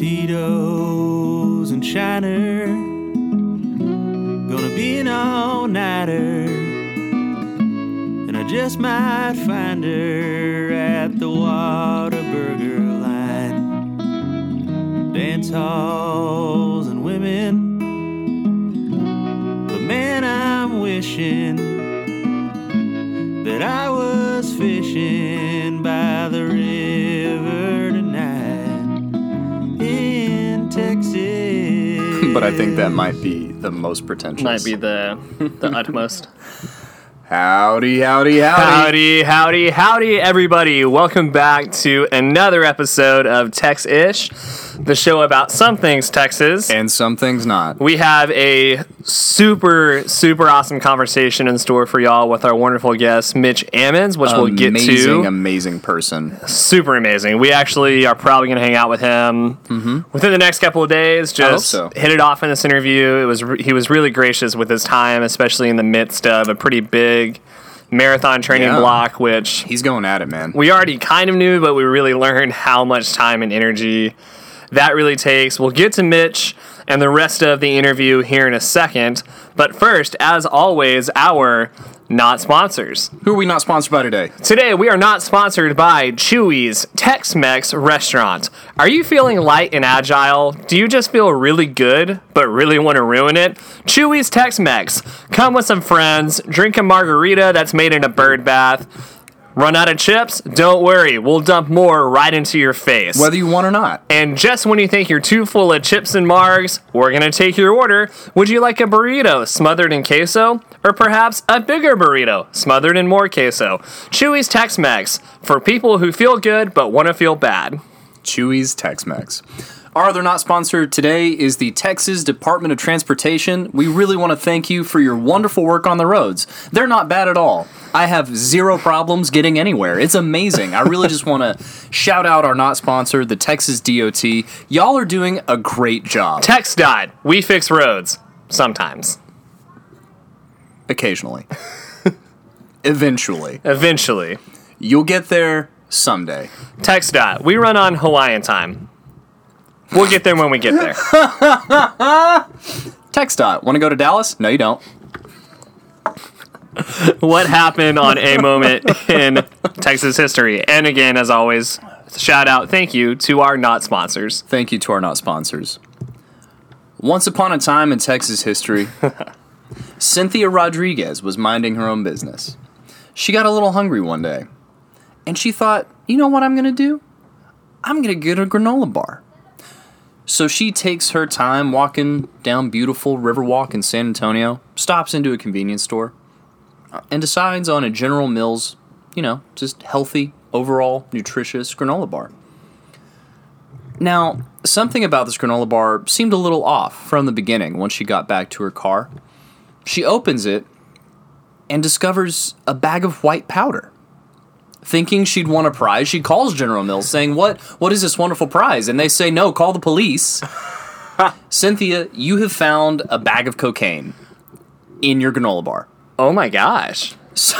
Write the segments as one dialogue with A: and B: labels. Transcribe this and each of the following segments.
A: Tito's and Shiner. Gonna be an all nighter. And I just might find her at the Whataburger line. Dance halls but I
B: think that might be the most pretentious.
C: Might be the the utmost.
B: Howdy, howdy, howdy.
C: Howdy, howdy, howdy, everybody. Welcome back to another episode of Tex Ish, the show about some things Texas.
B: And some things not.
C: We have a super, super awesome conversation in store for y'all with our wonderful guest, Mitch Ammons, which we'll get
B: amazing,
C: to.
B: amazing amazing person.
C: super amazing. We actually are probably going to hang out with him within the next couple of days. Just
B: Mm-hmm. so.
C: hit it off in this interview. It was re- he was really gracious with his time, especially in the midst of a pretty big marathon training
B: Yeah.
C: block, which
B: He's going at it, man.
C: we already kind of knew, but we really learned how much time and energy that really takes. We'll get to Mitch and the rest of the interview here in a second. But first, as always, our not sponsors.
B: Who are we not sponsored by today?
C: Today, we are not sponsored by Chuy's Tex Mex restaurant. Are you feeling light and agile? Do you just feel really good, but really want to ruin it? Chuy's Tex Mex. Come with some friends, drink a margarita that's made in a bird bath. Run out of chips? Don't worry, we'll dump more right into your face.
B: Whether you want or not.
C: And just when you think you're too full of chips and margs, we're gonna take your order. Would you like a burrito smothered in queso? Or perhaps a bigger burrito smothered in more queso? Chuy's Tex Mex for people who feel good but wanna feel bad.
B: Chuy's Tex-Mex. Our other not sponsored today is the Texas Department of Transportation. We really want to thank you for your wonderful work on the roads. They're not bad at all. I have zero problems getting anywhere. It's amazing. I really just want to shout out our not sponsored, the Texas DOT. Y'all are doing a great job.
C: Died. We fix roads. Sometimes.
B: Occasionally. Eventually.
C: Eventually.
B: You'll get there someday.
C: Died. We run on Hawaiian time. We'll get there when we get there.
B: TxDOT. Want to go to Dallas? No, you don't.
C: what happened on a moment in Texas history. And again, as always, shout out, thank you to our not sponsors.
B: Thank you to our not sponsors. Once upon a time in Texas history, Cynthia Rodriguez was minding her own business. She got a little hungry one day, and she thought, you know what I'm going to do? I'm going to get a granola bar. So she takes her time walking down beautiful Riverwalk in San Antonio, stops into a convenience store, uh, and decides on a General Mills, you know, just healthy, overall nutritious granola bar. Now, something about this granola bar seemed a little off from the beginning once she got back to her car. She opens it and discovers a bag of white powder. Thinking she'd won a prize, she calls General Mills saying, "What what is this wonderful prize?" And they say, "No, call the police." Cynthia, you have found a bag of cocaine in your granola bar.
C: Oh my gosh.
B: So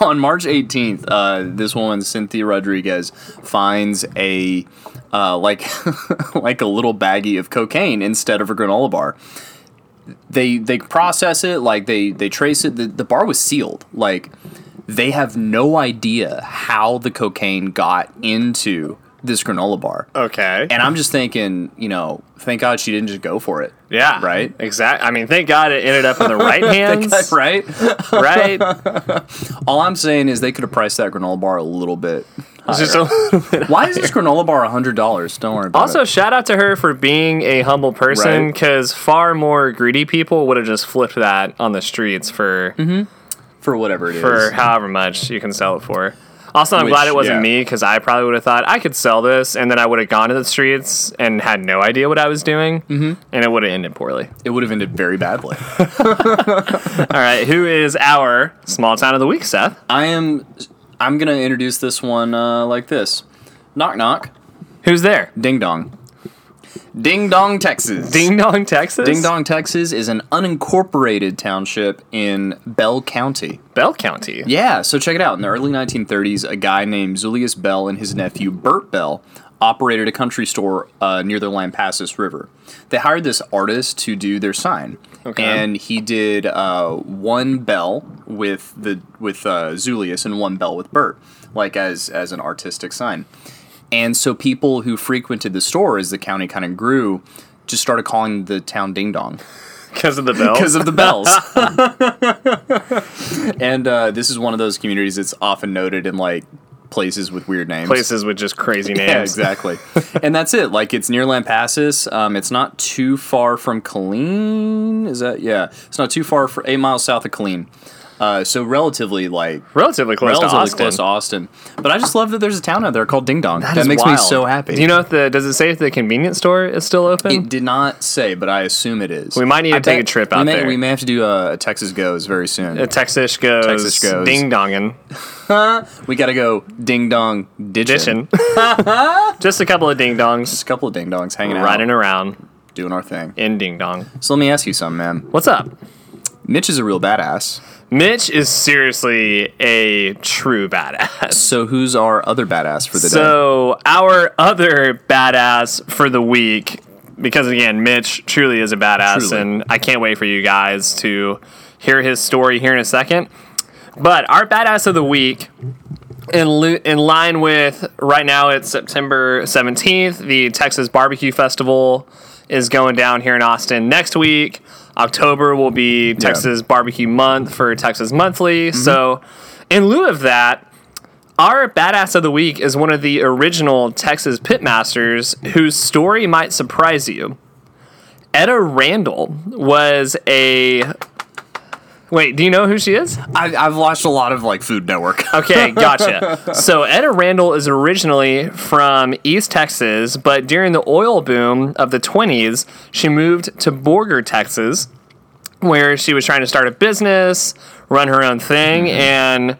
B: on March 18th, uh, this woman Cynthia Rodriguez finds a uh, like like a little baggie of cocaine instead of a granola bar. They they process it like they they trace it. The, the bar was sealed. Like they have no idea how the cocaine got into this granola bar.
C: Okay.
B: And I'm just thinking, you know, thank God she didn't just go for it.
C: yeah.
B: Right?
C: Exactly. I mean, thank God it ended up in the right hands.
B: right?
C: right?
B: All I'm saying is they could have priced that granola bar a little bit
C: It's just a little bit.
B: Why is this granola bar hundred dollars? Don't worry about
C: Also,
B: it.
C: shout out to her for being a humble person
B: Right.
C: because far more greedy people would have just flipped that on the streets for mm-hmm.
B: For whatever it is.
C: for however much you can sell it for. Also, I'm
B: Which,
C: glad it wasn't
B: yeah.
C: me because I probably would have thought I could sell this, and then I would have gone to the streets and had no idea what I was doing, mm-hmm. and it would have ended poorly.
B: it would have ended very badly.
C: All right, who is our small town of the week, Seth?
B: I am. I'm gonna introduce this one uh, like this. Knock knock.
C: Who's there?
B: Ding dong. Ding dong, Texas.
C: Ding Dong, Texas.
B: Ding Dong, Texas is an unincorporated township in Bell County.
C: Bell County.
B: Yeah, so check it out. In the early 1930s, a guy named Zulius Bell and his nephew Bert Bell operated a country store uh, near the Lampasas River. They hired this artist to do their sign,
C: Okay.
B: and he did uh, one bell with the with uh, Zulius and one bell with Bert, like as as an artistic sign. And so people who frequented the store as the county kind of grew just started calling the town Ding Dong
C: Because of the bells?
B: because of the bells. and uh, this is one of those communities that's often noted in like places with weird names.
C: places with just crazy names.
B: Yeah, exactly. and that's it. Like it's near Lampasas. Um, it's not too far from Killeen. Is that yeah? It's not too far for eight miles south of Killeen. Uh, so relatively like
C: Relatively close
B: relatively
C: to Austin.
B: close to Austin. But I just love that there's a town out there called Ding Dong. That, makes me so happy.
C: Do you know if the does it say if the convenience store is still open?
B: It did not say, but I assume it is.
C: We might need to
B: I
C: take a trip
B: we
C: out
B: may,
C: there.
B: We may have to do a, a Texas Goes very soon.
C: Uh, Texas goes,
B: Texas goes.
C: ding donging,
B: we got to go ding dong ditching.
C: ditching. just a couple of ding dongs
B: Just a couple of ding dongs hanging out,
C: riding around
B: doing our thing.
C: in ding dong.
B: So let me ask you something, man.
C: What's up?
B: Mitch is a real badass.
C: Mitch is seriously a true badass.
B: So who's our other badass for the day?
C: So our other badass for the week, because again, Mitch truly is a badass,
B: Truly.
C: and I can't wait for you guys to hear his story here in a second. But our badass of the week, in in line with right now, it's September seventeenth. The Texas Barbecue Festival is going down here in Austin next week. October will be Texas Barbecue Month for Texas Monthly. Mm-hmm. So, in lieu of that, our badass of the week is one of the original Texas pitmasters whose story might surprise you. Etta Randall was a. Wait, do you know who she is?
B: I, I've watched a lot of like Food Network.
C: Okay, gotcha. so Etta Randall is originally from East Texas, but during the oil boom of the 20s, she moved to Borger, Texas, where she was trying to start a business, run her own thing, mm-hmm. and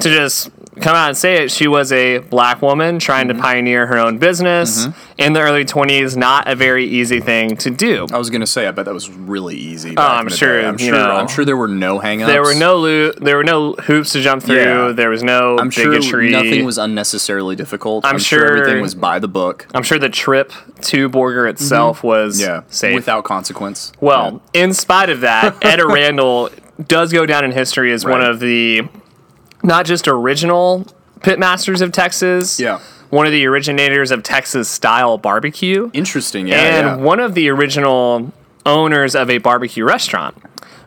C: to just come out and say it, she was a black woman trying to mm-hmm. pioneer her own business mm-hmm. in the early 20s. Not a very easy thing to do.
B: I was gonna say, I bet that was really easy.
C: Oh, I'm sure.
B: I'm sure.
C: know.
B: I'm sure there were no hangups.
C: There were no lo- there were no hoops to jump through.
B: Yeah.
C: There was no
B: I'm sure nothing was unnecessarily difficult.
C: I'm
B: sure,
C: sure-
B: everything was by the book.
C: I'm sure the trip to Borger mm-hmm. itself was
B: Yeah,
C: safe.
B: without consequence.
C: well, in spite of that, Etta Randall does go down in history as one of the not just original pitmasters of Texas.
B: Yeah.
C: One of the originators of Texas style barbecue.
B: interesting. Yeah,
C: and
B: yeah.
C: one of the original owners of a barbecue restaurant.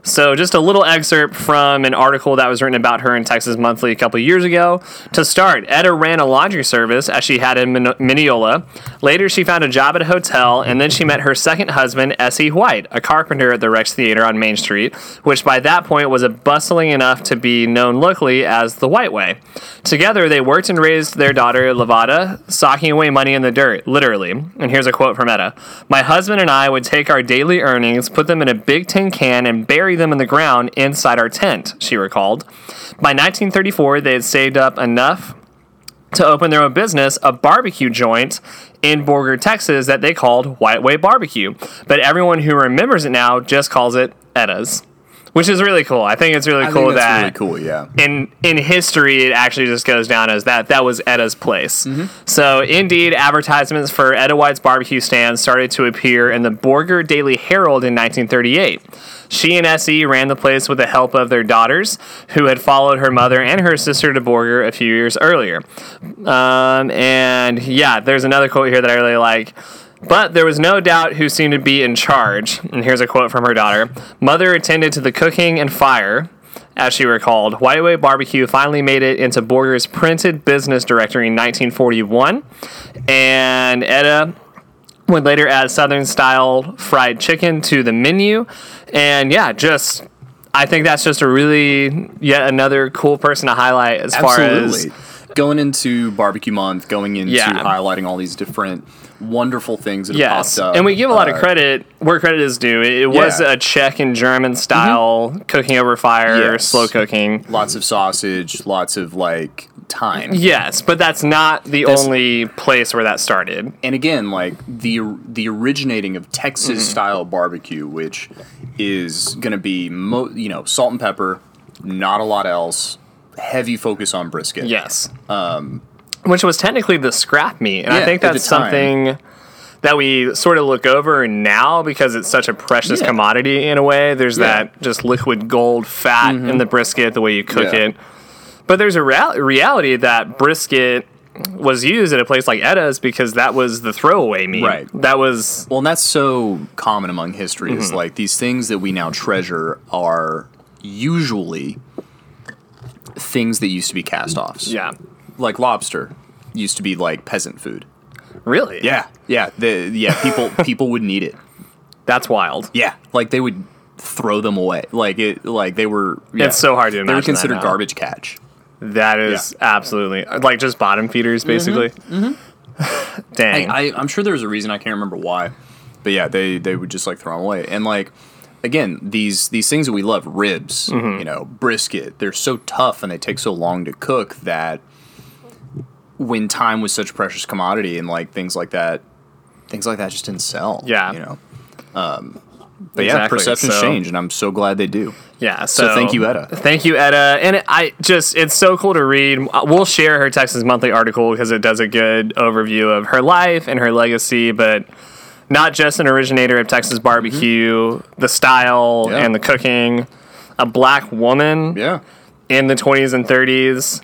C: So, just a little excerpt from an article that was written about her in Texas Monthly a couple years ago. To start, Etta ran a laundry service as she had in Min- Mineola. Later, she found a job at a hotel, and then she met her second husband, S.E. White, a carpenter at the Rex Theater on Main Street, which by that point was a bustling enough to be known locally as the White Way. Together, they worked and raised their daughter, Lavada, socking away money in the dirt, literally. And here's a quote from Etta My husband and I would take our daily earnings, put them in a big tin can, and bury them in the ground inside our tent, she recalled. By 1934, they had saved up enough to open their own business, a barbecue joint in Borger, Texas, that they called White Way Barbecue. But everyone who remembers it now just calls it Etta's, which is really cool. I think it's really
B: I
C: cool that
B: really cool. Yeah.
C: in in history, it actually just goes down as that that was Etta's place. Mm-hmm. So, indeed, advertisements for Etta White's barbecue stand started to appear in the Borger Daily Herald in 1938. She and SE ran the place with the help of their daughters, who had followed her mother and her sister to Borger a few years earlier. Um, and yeah, there's another quote here that I really like. But there was no doubt who seemed to be in charge. And here's a quote from her daughter Mother attended to the cooking and fire, as she recalled. White Way Barbecue finally made it into Borger's printed business directory in 1941. And Etta would later add Southern style fried chicken to the menu. And yeah, just. I think that's just a really yet another cool person to highlight as far as
B: going into barbecue month, going into
C: Yeah.
B: highlighting all these different wonderful things that
C: Yes,
B: have popped up.
C: and we give a lot of
B: Uh,
C: credit where credit is due. It, it was
B: Yeah. Mm-hmm.
C: a Czech and German style cooking over fire,
B: Yes.
C: slow cooking.
B: Lots of sausage, lots of like time.
C: Yes, but that's not the
B: That's-
C: only place where that started.
B: and again, like the the originating of Texas
C: Mm-hmm.
B: style barbecue, which is going to be mo- you know salt and pepper, not a lot else, heavy focus on brisket.
C: Yes, which was technically the scrap meat. And I think that's something that we sort of look over now because it's such a precious
B: Yeah.
C: commodity in a way. There's
B: Yeah.
C: that just liquid gold fat in the brisket, the way you cook
B: Yeah.
C: it. But there's a real- reality that brisket was used at a place like Etta's because that was the throwaway meat.
B: Right.
C: That was
B: Well, and that's so common among history.
C: Mm-hmm.
B: Is like these things that we now treasure are usually things that used to be cast offs.
C: yeah.
B: Like lobster used to be like peasant food.
C: Really?
B: Yeah, yeah, the, yeah. People people wouldn't eat it.
C: That's wild.
B: Yeah, like they would throw them away. Like it, like they were. Yeah,
C: It's so hard to imagine.
B: They were
C: that
B: considered
C: now.
B: garbage catch.
C: That is absolutely like just bottom feeders, basically. Dang.
B: I, I'm sure there's a reason. I can't remember why, but yeah, they they would just like throw them away. And like again, these these things that we love, ribs,
C: Mm-hmm.
B: you know, brisket, they're so tough and they take so long to cook that when time was such a precious commodity and like things like that, things like that just didn't sell.
C: Yeah.
B: you know. Um, but yeah, perceptions
C: so-
B: change, and I'm so glad they do.
C: Yeah. So,
B: So thank you, Etta.
C: Thank you, Etta. And it, I just, it's so cool to read. We'll share her Texas Monthly article because it does a good overview of her life and her legacy, but not just an originator of Texas barbecue, the style
B: Mm-hmm. Yeah.
C: and the cooking, a black woman
B: Yeah,
C: in the 20s and 30s,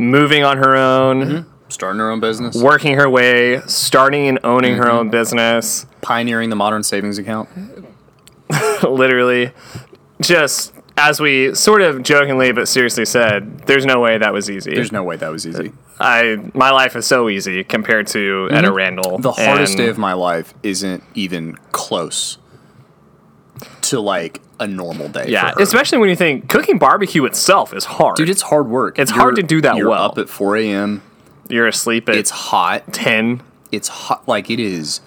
C: moving on her own,
B: Mm-hmm. starting her own business,
C: working her way, starting and owning
B: Mm-hmm.
C: her own business.
B: pioneering the modern savings account.
C: literally just as we sort of jokingly but seriously said there's no way that was easy
B: There's no way that was easy.
C: i my life is so easy compared to etta randall
B: The hardest
C: And
B: day of my life isn't even close to like a normal day.
C: yeah
B: for her.
C: especially when you think cooking barbecue itself is hard
B: dude, it's hard work.
C: It's hard to do that
B: you're
C: well.
B: Up at 4 a.m.
C: you're asleep at
B: It's hot.
C: 10
B: It's hot. Like it is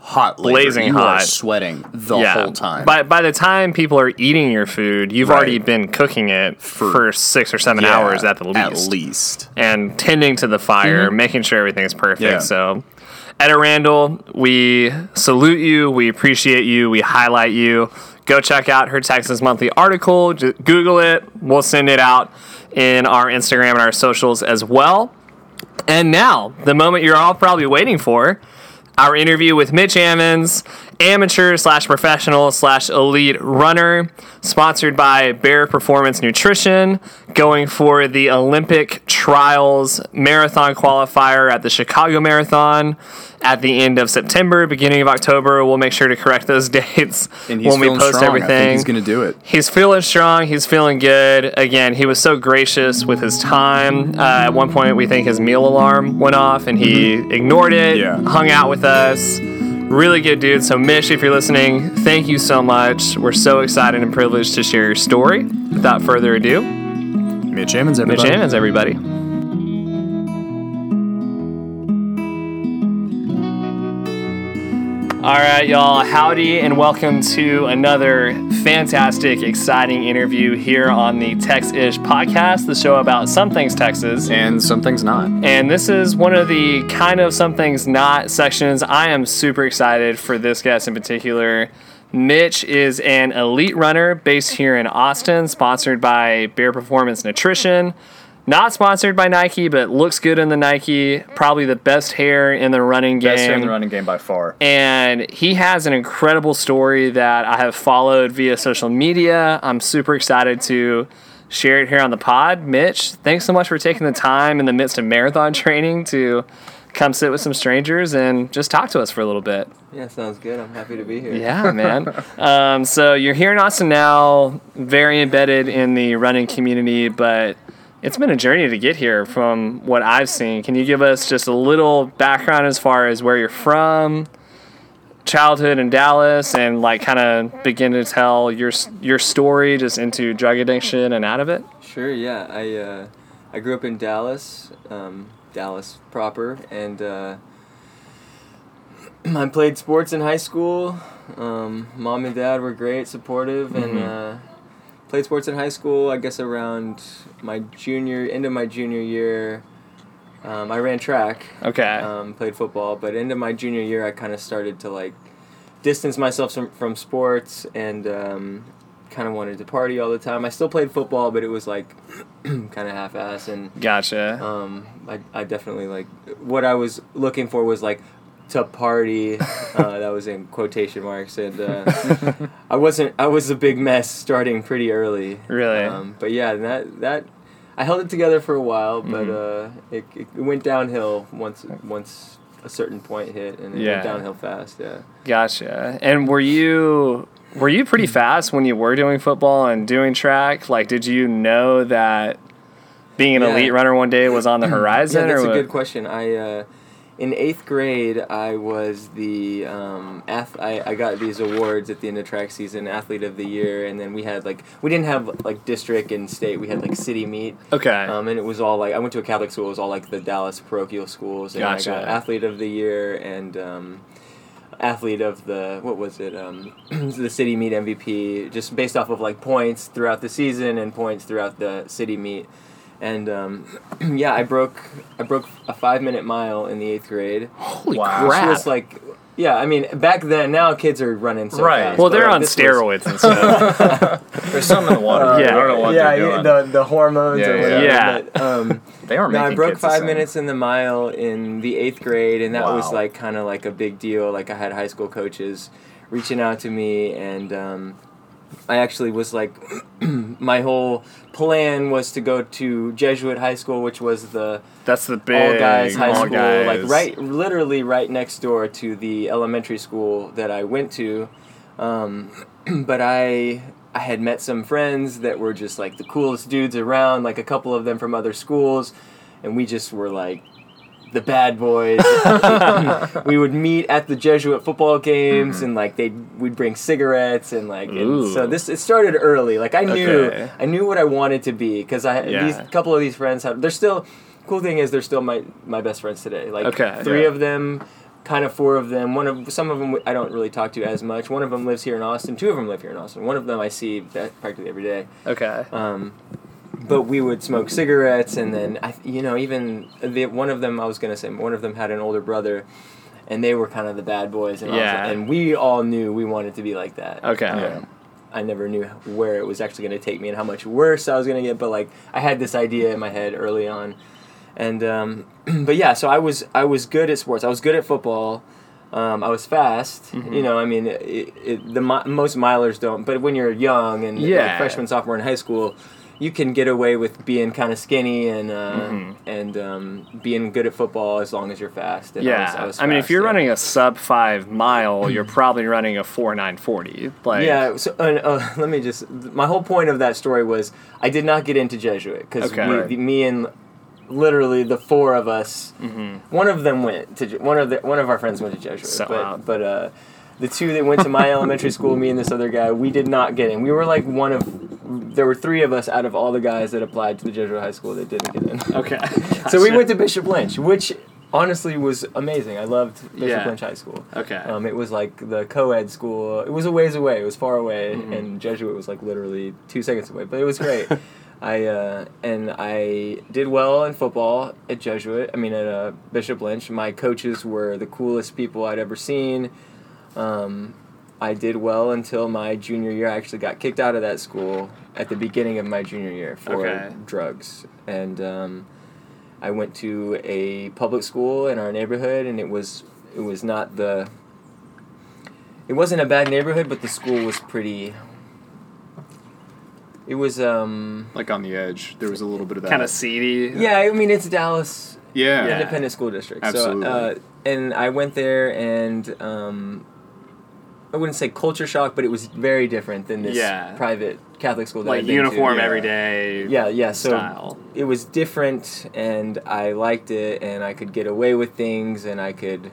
B: hot. labor.
C: Blazing
B: you
C: hot.
B: sweating the
C: yeah
B: whole time.
C: by, by the time people are eating your food you've
B: Right.
C: already been cooking it for,
B: For-
C: six or seven
B: Yeah,
C: hours at the least
B: At least.
C: and tending to the fire, making sure everything's perfect.
B: Mm-hmm. Yeah.
C: So, Etta Randall, we salute you, we appreciate you, we highlight you. Go check out her Texas Monthly article. Just Google it. We'll send it out in our Instagram and our socials as well. And now, the moment you're all probably waiting for our interview with Mitch Ammons, amateur slash professional slash elite runner, sponsored by Bare Performance Nutrition, going for the Olympic Trials Marathon qualifier at the Chicago Marathon at the end of September, beginning of October. We'll make sure to correct those dates when we post
B: strong.
C: everything.
B: He's going to do it.
C: He's feeling strong. He's feeling good. Again, he was so gracious with his time. Uh, at one point, we think his meal alarm went off and he ignored it,
B: Yeah.
C: hung out with us. Really good dude. So, Mish, if you're listening, thank you so much. We're so excited and privileged to share your story. Without further ado,
B: Mitch Ammons,
C: Mitch
B: everybody.
C: Ammons, everybody. All right, y'all. Howdy, and welcome to another fantastic, exciting interview here on the Tex Ish podcast, the show about some things Texas.
B: And some things not.
C: And this is one of the kind of some things not sections. I am super excited for this guest in particular. Mitch is an elite runner based here in Austin, sponsored by Bare Performance Nutrition. Not sponsored by Nike, but looks good in the Nike. Probably the best hair in the running game.
B: Best hair in the running game by far.
C: And he has an incredible story that I have followed via social media. I'm super excited to share it here on the pod. Mitch, thanks so much for taking the time in the midst of marathon training to come sit with some strangers and just talk to us for a little bit.
D: Yeah, sounds good. I'm happy to be here.
C: Yeah, man. um, so you're here in Austin now, very embedded in the running community, but it's been a journey to get here from what I've seen. Can you give us just a little background as far as where you're from, childhood in Dallas, and like kind of begin to tell your your story just into drug addiction and out of it?
D: Sure. Yeah, I uh, I grew up in Dallas, um, Dallas proper, and uh, I played sports in high school. Um, Mom and dad were great, supportive, and uh, played sports in high school. I guess around my junior, end of my junior year, um, I ran track.
C: Okay.
D: um, played football, but end of my junior year, I kind of started to like distance myself from, from sports and um, kind of wanted to party all the time. I still played football, but it was like kind of half-ass and
C: Gotcha.
D: um, I, I definitely like what I was looking for was like to party. Uh, that was in quotation marks, and uh, I wasn't. I was a big mess starting pretty early.
C: Really?
D: Um, but yeah, that that I held it together for a while, but
C: Mm-hmm.
D: uh, it, it went downhill once once a certain point hit, and it
C: Yeah.
D: went downhill fast. Yeah.
C: Gotcha. And were you were you pretty fast when you were doing football and doing track? Like, did you know that being an
D: Yeah.
C: elite runner one day was on the
D: Yeah,
C: horizon?
D: that's
C: or
D: a
C: what?
D: good question. I uh, in eighth grade, I was the um, ath- I, I got these awards at the end of track season, athlete of the year, and then we had like we didn't have like district and state. We had like city meet,
C: Okay.
D: um, and it was all like I went to a Catholic school. It was all like the Dallas parochial schools, and
C: Gotcha.
D: I got athlete of the year and. Um, athlete of the what was it um, the city meet mvp just based off of like points throughout the season and points throughout the city meet and um, yeah i broke i broke a five minute mile in the eighth grade
C: Holy
B: Wow.
D: which
C: crap!
D: was like yeah i mean back then now kids are running so
B: Right.
D: fast,
C: well, they're
D: like,
C: on
D: this was-
C: steroids and stuff.
B: There's something in the water.
C: Yeah.
B: I don't know what
D: yeah,
B: they're doing.
D: the the hormones
B: Yeah,
D: or
B: yeah.
D: whatever.
C: Yeah.
D: But, um,
B: they are
D: no, I broke
B: kids
D: five minutes in the mile in the eighth grade, and that was like kind of like a big deal. Like I had high school coaches reaching out to me, and um, I actually was like, my whole plan was to go to Jesuit high school, which was the
C: That's the big
D: all guys high
C: all
D: school,
C: guys.
D: like right, literally right next door to the elementary school that I went to. Um, but I I had met some friends that were just like the coolest dudes around, like a couple of them from other schools, and we just were like the bad boys. we would meet at the Jesuit football games, and like they we'd bring cigarettes and like and so this it started early. Like I knew
C: Okay.
D: I knew what I wanted to be because I
C: Yeah.
D: these couple of these friends have they're still cool thing is they're still my my best friends today. Like
C: Okay.
D: three
B: Yeah.
D: of them. Kind of four of them. One of some of them I don't really talk to as much. One of them lives here in Austin. Two of them live here in Austin. One of them I see practically every day.
C: Okay.
D: Um, but we would smoke cigarettes, and then I, you know, even the, one of them I was gonna say one of them had an older brother, and they were kind of the bad boys, and I was-
C: Yeah.
D: and we all knew we wanted to be like that.
C: Okay.
B: Yeah.
D: I never knew where it was actually gonna take me and how much worse I was gonna get, but like I had this idea in my head early on, and um, but yeah, so I was I was good at sports. I was good at football. Um, I was fast.
C: Mm-hmm.
D: You know, I mean, it, it, the mi- most milers don't. But when you're young and
C: Yeah.
D: like freshman, sophomore in high school, you can get away with being kind of skinny and uh,
C: Mhm.
D: and um, being good at football as long as you're fast. And
C: Yeah.
D: I, was, I, was
C: I mean, if you're
D: yeah.
C: running a sub five mile, you're probably running a four nine forty. Like.
D: yeah, so and, uh, let me just. My whole point of that story was I did not get into Jesuit because
C: Okay. Right.
D: me and literally the four of us.
C: Mm-hmm.
D: One of them went to one of the one of our friends went to Jesuit,
C: So
D: but but uh, the two that went to my elementary school, me and this other guy, we did not get in. We were like one of. There were three of us out of all the guys that applied to the Jesuit high school that didn't get in.
C: Okay.
D: so we went to Bishop Lynch, which honestly was amazing. I loved Bishop
C: Yeah.
D: Lynch High School.
C: Okay.
D: Um, it was like the co-ed school. It was a ways away. It was far away,
C: Mm-hmm.
D: and Jesuit was like literally two seconds away. But it was great. I uh, and I did well in football at Jesuit. I mean at uh, Bishop Lynch. My coaches were the coolest people I'd ever seen. Um, I did well until my junior year. I actually got kicked out of that school at the beginning of my junior year for
C: Okay.
D: drugs, and um, I went to a public school in our neighborhood, and it was it was not the. It wasn't a bad neighborhood, but the school was pretty. It was um.
B: Like on the edge, there was a little bit of that.
C: Kind of seedy.
D: Yeah, I mean it's Dallas
B: Yeah.
C: Yeah.
D: independent school district.
B: Absolutely.
D: So, uh, and I went there, and um, I wouldn't say culture shock, but it was very different than this
C: Yeah.
D: private Catholic school that
C: Like
D: I've been to.
C: uniform
B: Yeah.
C: every day.
D: Yeah, yeah. So
C: Style.
D: it was different, and I liked it, and I could get away with things, and I could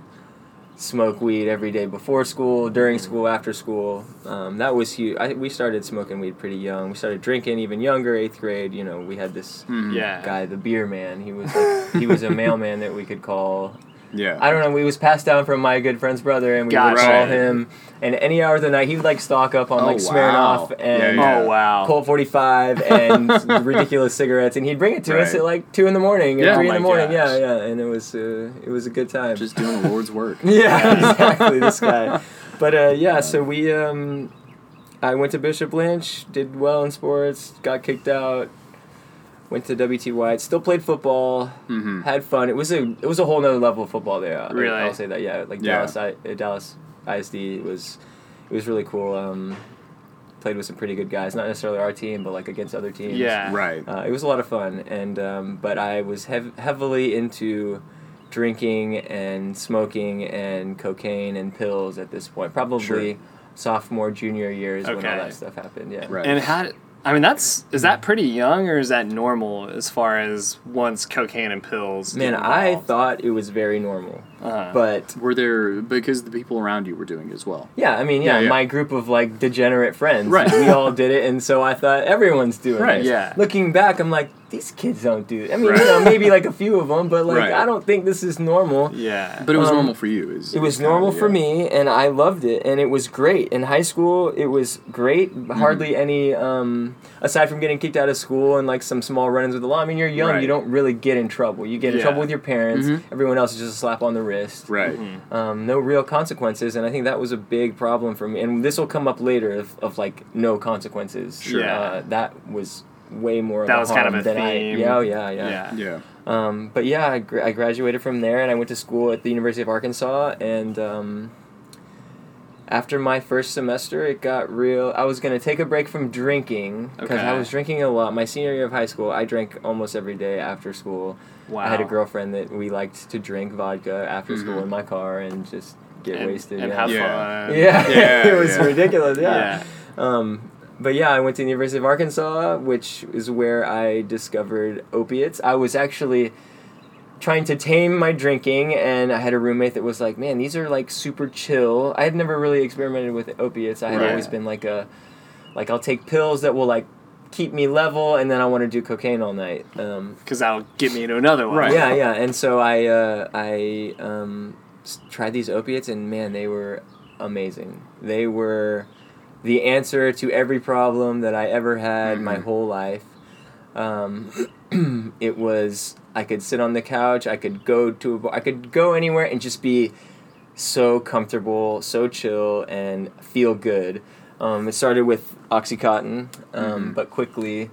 D: smoke weed every day before school, during school, after school. Um, that was huge. I, we started smoking weed pretty young. We started drinking even younger, eighth grade. You know, we had this
B: Mhm.
C: Yeah.
D: guy, the beer man. He was like, he was a mailman that we could call.
B: Yeah.
D: I don't know. He was passed down from my good friend's brother, and we would call him. And any hour of the night, he would like stock up on
B: Oh,
D: like
B: wow.
D: Smirnoff and
B: Yeah, yeah.
C: Oh wow.
D: Colt 45 and ridiculous cigarettes, and he'd bring it to us at like two in the morning, or
C: Yeah.
D: three
B: Oh
D: in the morning.
B: gosh.
D: Yeah, yeah, and it was uh, it was a good time.
B: Just doing the Lord's work.
D: yeah, exactly. This guy, but uh, yeah. So we, um, I went to Bishop Lynch, did well in sports, got kicked out. Went to WT White, still played football,
B: Mm-hmm.
D: had fun. It was a it was a whole nother level of football there. I-
C: Really?
D: I'll say that. Yeah, like
B: Yeah.
D: Dallas, I, uh, Dallas ISD was it was really cool. Um, played with some pretty good guys, not necessarily our team, but like against other teams.
C: Yeah.
B: Right.
D: Uh, it was a lot of fun, and um, but I was hev- heavily into drinking and smoking and cocaine and pills at this point. Probably
B: Sure.
D: sophomore, junior years when all that stuff happened. Yeah.
B: Right.
C: And how? I mean, that's is that pretty young or is that normal as far as once cocaine and pills?
D: Man, I thought it was very normal,
C: Uh-huh.
D: but
B: Were there because the people around you were doing it as well?
D: yeah, I mean, yeah,
B: Yeah, yeah.
D: my group of like degenerate friends,
B: Right.
D: we all did it, and so I thought everyone's doing it.
B: Right,
D: this.
C: yeah.
D: Looking back, I'm like, these kids don't do. It. I mean,
B: Right.
D: you know, maybe like a few of them, but like
B: Right.
D: I don't think this is normal.
C: yeah.
B: But it was
D: Um,
B: normal for you. Is,
D: It was
B: is kind of
D: normal for me, and I loved it, and it was great. In high school, it was great.
B: Mm-hmm.
D: Hardly any, um, aside from getting kicked out of school and like some small run-ins with the law. I mean, you're young;
B: Right.
D: you don't really get in trouble. You get in
C: Yeah.
D: trouble with your parents.
B: Mhm.
D: Everyone else is just a slap on the wrist.
B: Right.
D: Um, no real consequences, and I think that was a big problem for me. And this will come up later of, of like no consequences.
C: Sure.
D: Uh,
C: Yeah.
D: that was way more. of
C: That
D: a
C: was kind of a
D: than
C: theme.
D: I, yeah, oh, yeah, yeah.
C: yeah.
B: Yeah.
D: Um, but yeah, I, gra- I graduated from there and I went to school at the University of Arkansas. And um, after my first semester, it got real. I was going to take a break from drinking because I was drinking a lot. My senior year of high school, I drank almost every day after school.
C: Wow.
D: I had a girlfriend that we liked to drink vodka after school
B: Mhm.
D: in my car and just get
C: and,
D: wasted.
C: and
D: yeah.
C: have
B: Yeah.
C: fun.
D: yeah,
B: Yeah,
D: it was
B: yeah.
D: ridiculous.
C: Yeah.
D: yeah. Um, but yeah, I went to the University of Arkansas, which is where I discovered opiates. I was actually trying to tame my drinking, and I had a roommate that was like, "Man, these are like super chill." I had never really experimented with opiates. I had
B: Right.
D: always been like a, like I'll take pills that will like keep me level, and then I want to do cocaine all night. Um,
C: Because that'll get me into another one.
B: Right.
D: yeah, yeah. And so I uh, I um, tried these opiates, and man, they were amazing. They were the answer to every problem that I ever had my
B: Mhm.
D: whole life. Um, it was I could sit on the couch, I could go to a I could go anywhere and just be so comfortable, so chill, and feel good. Um, it started with OxyContin, um,
B: Mhm.
D: but quickly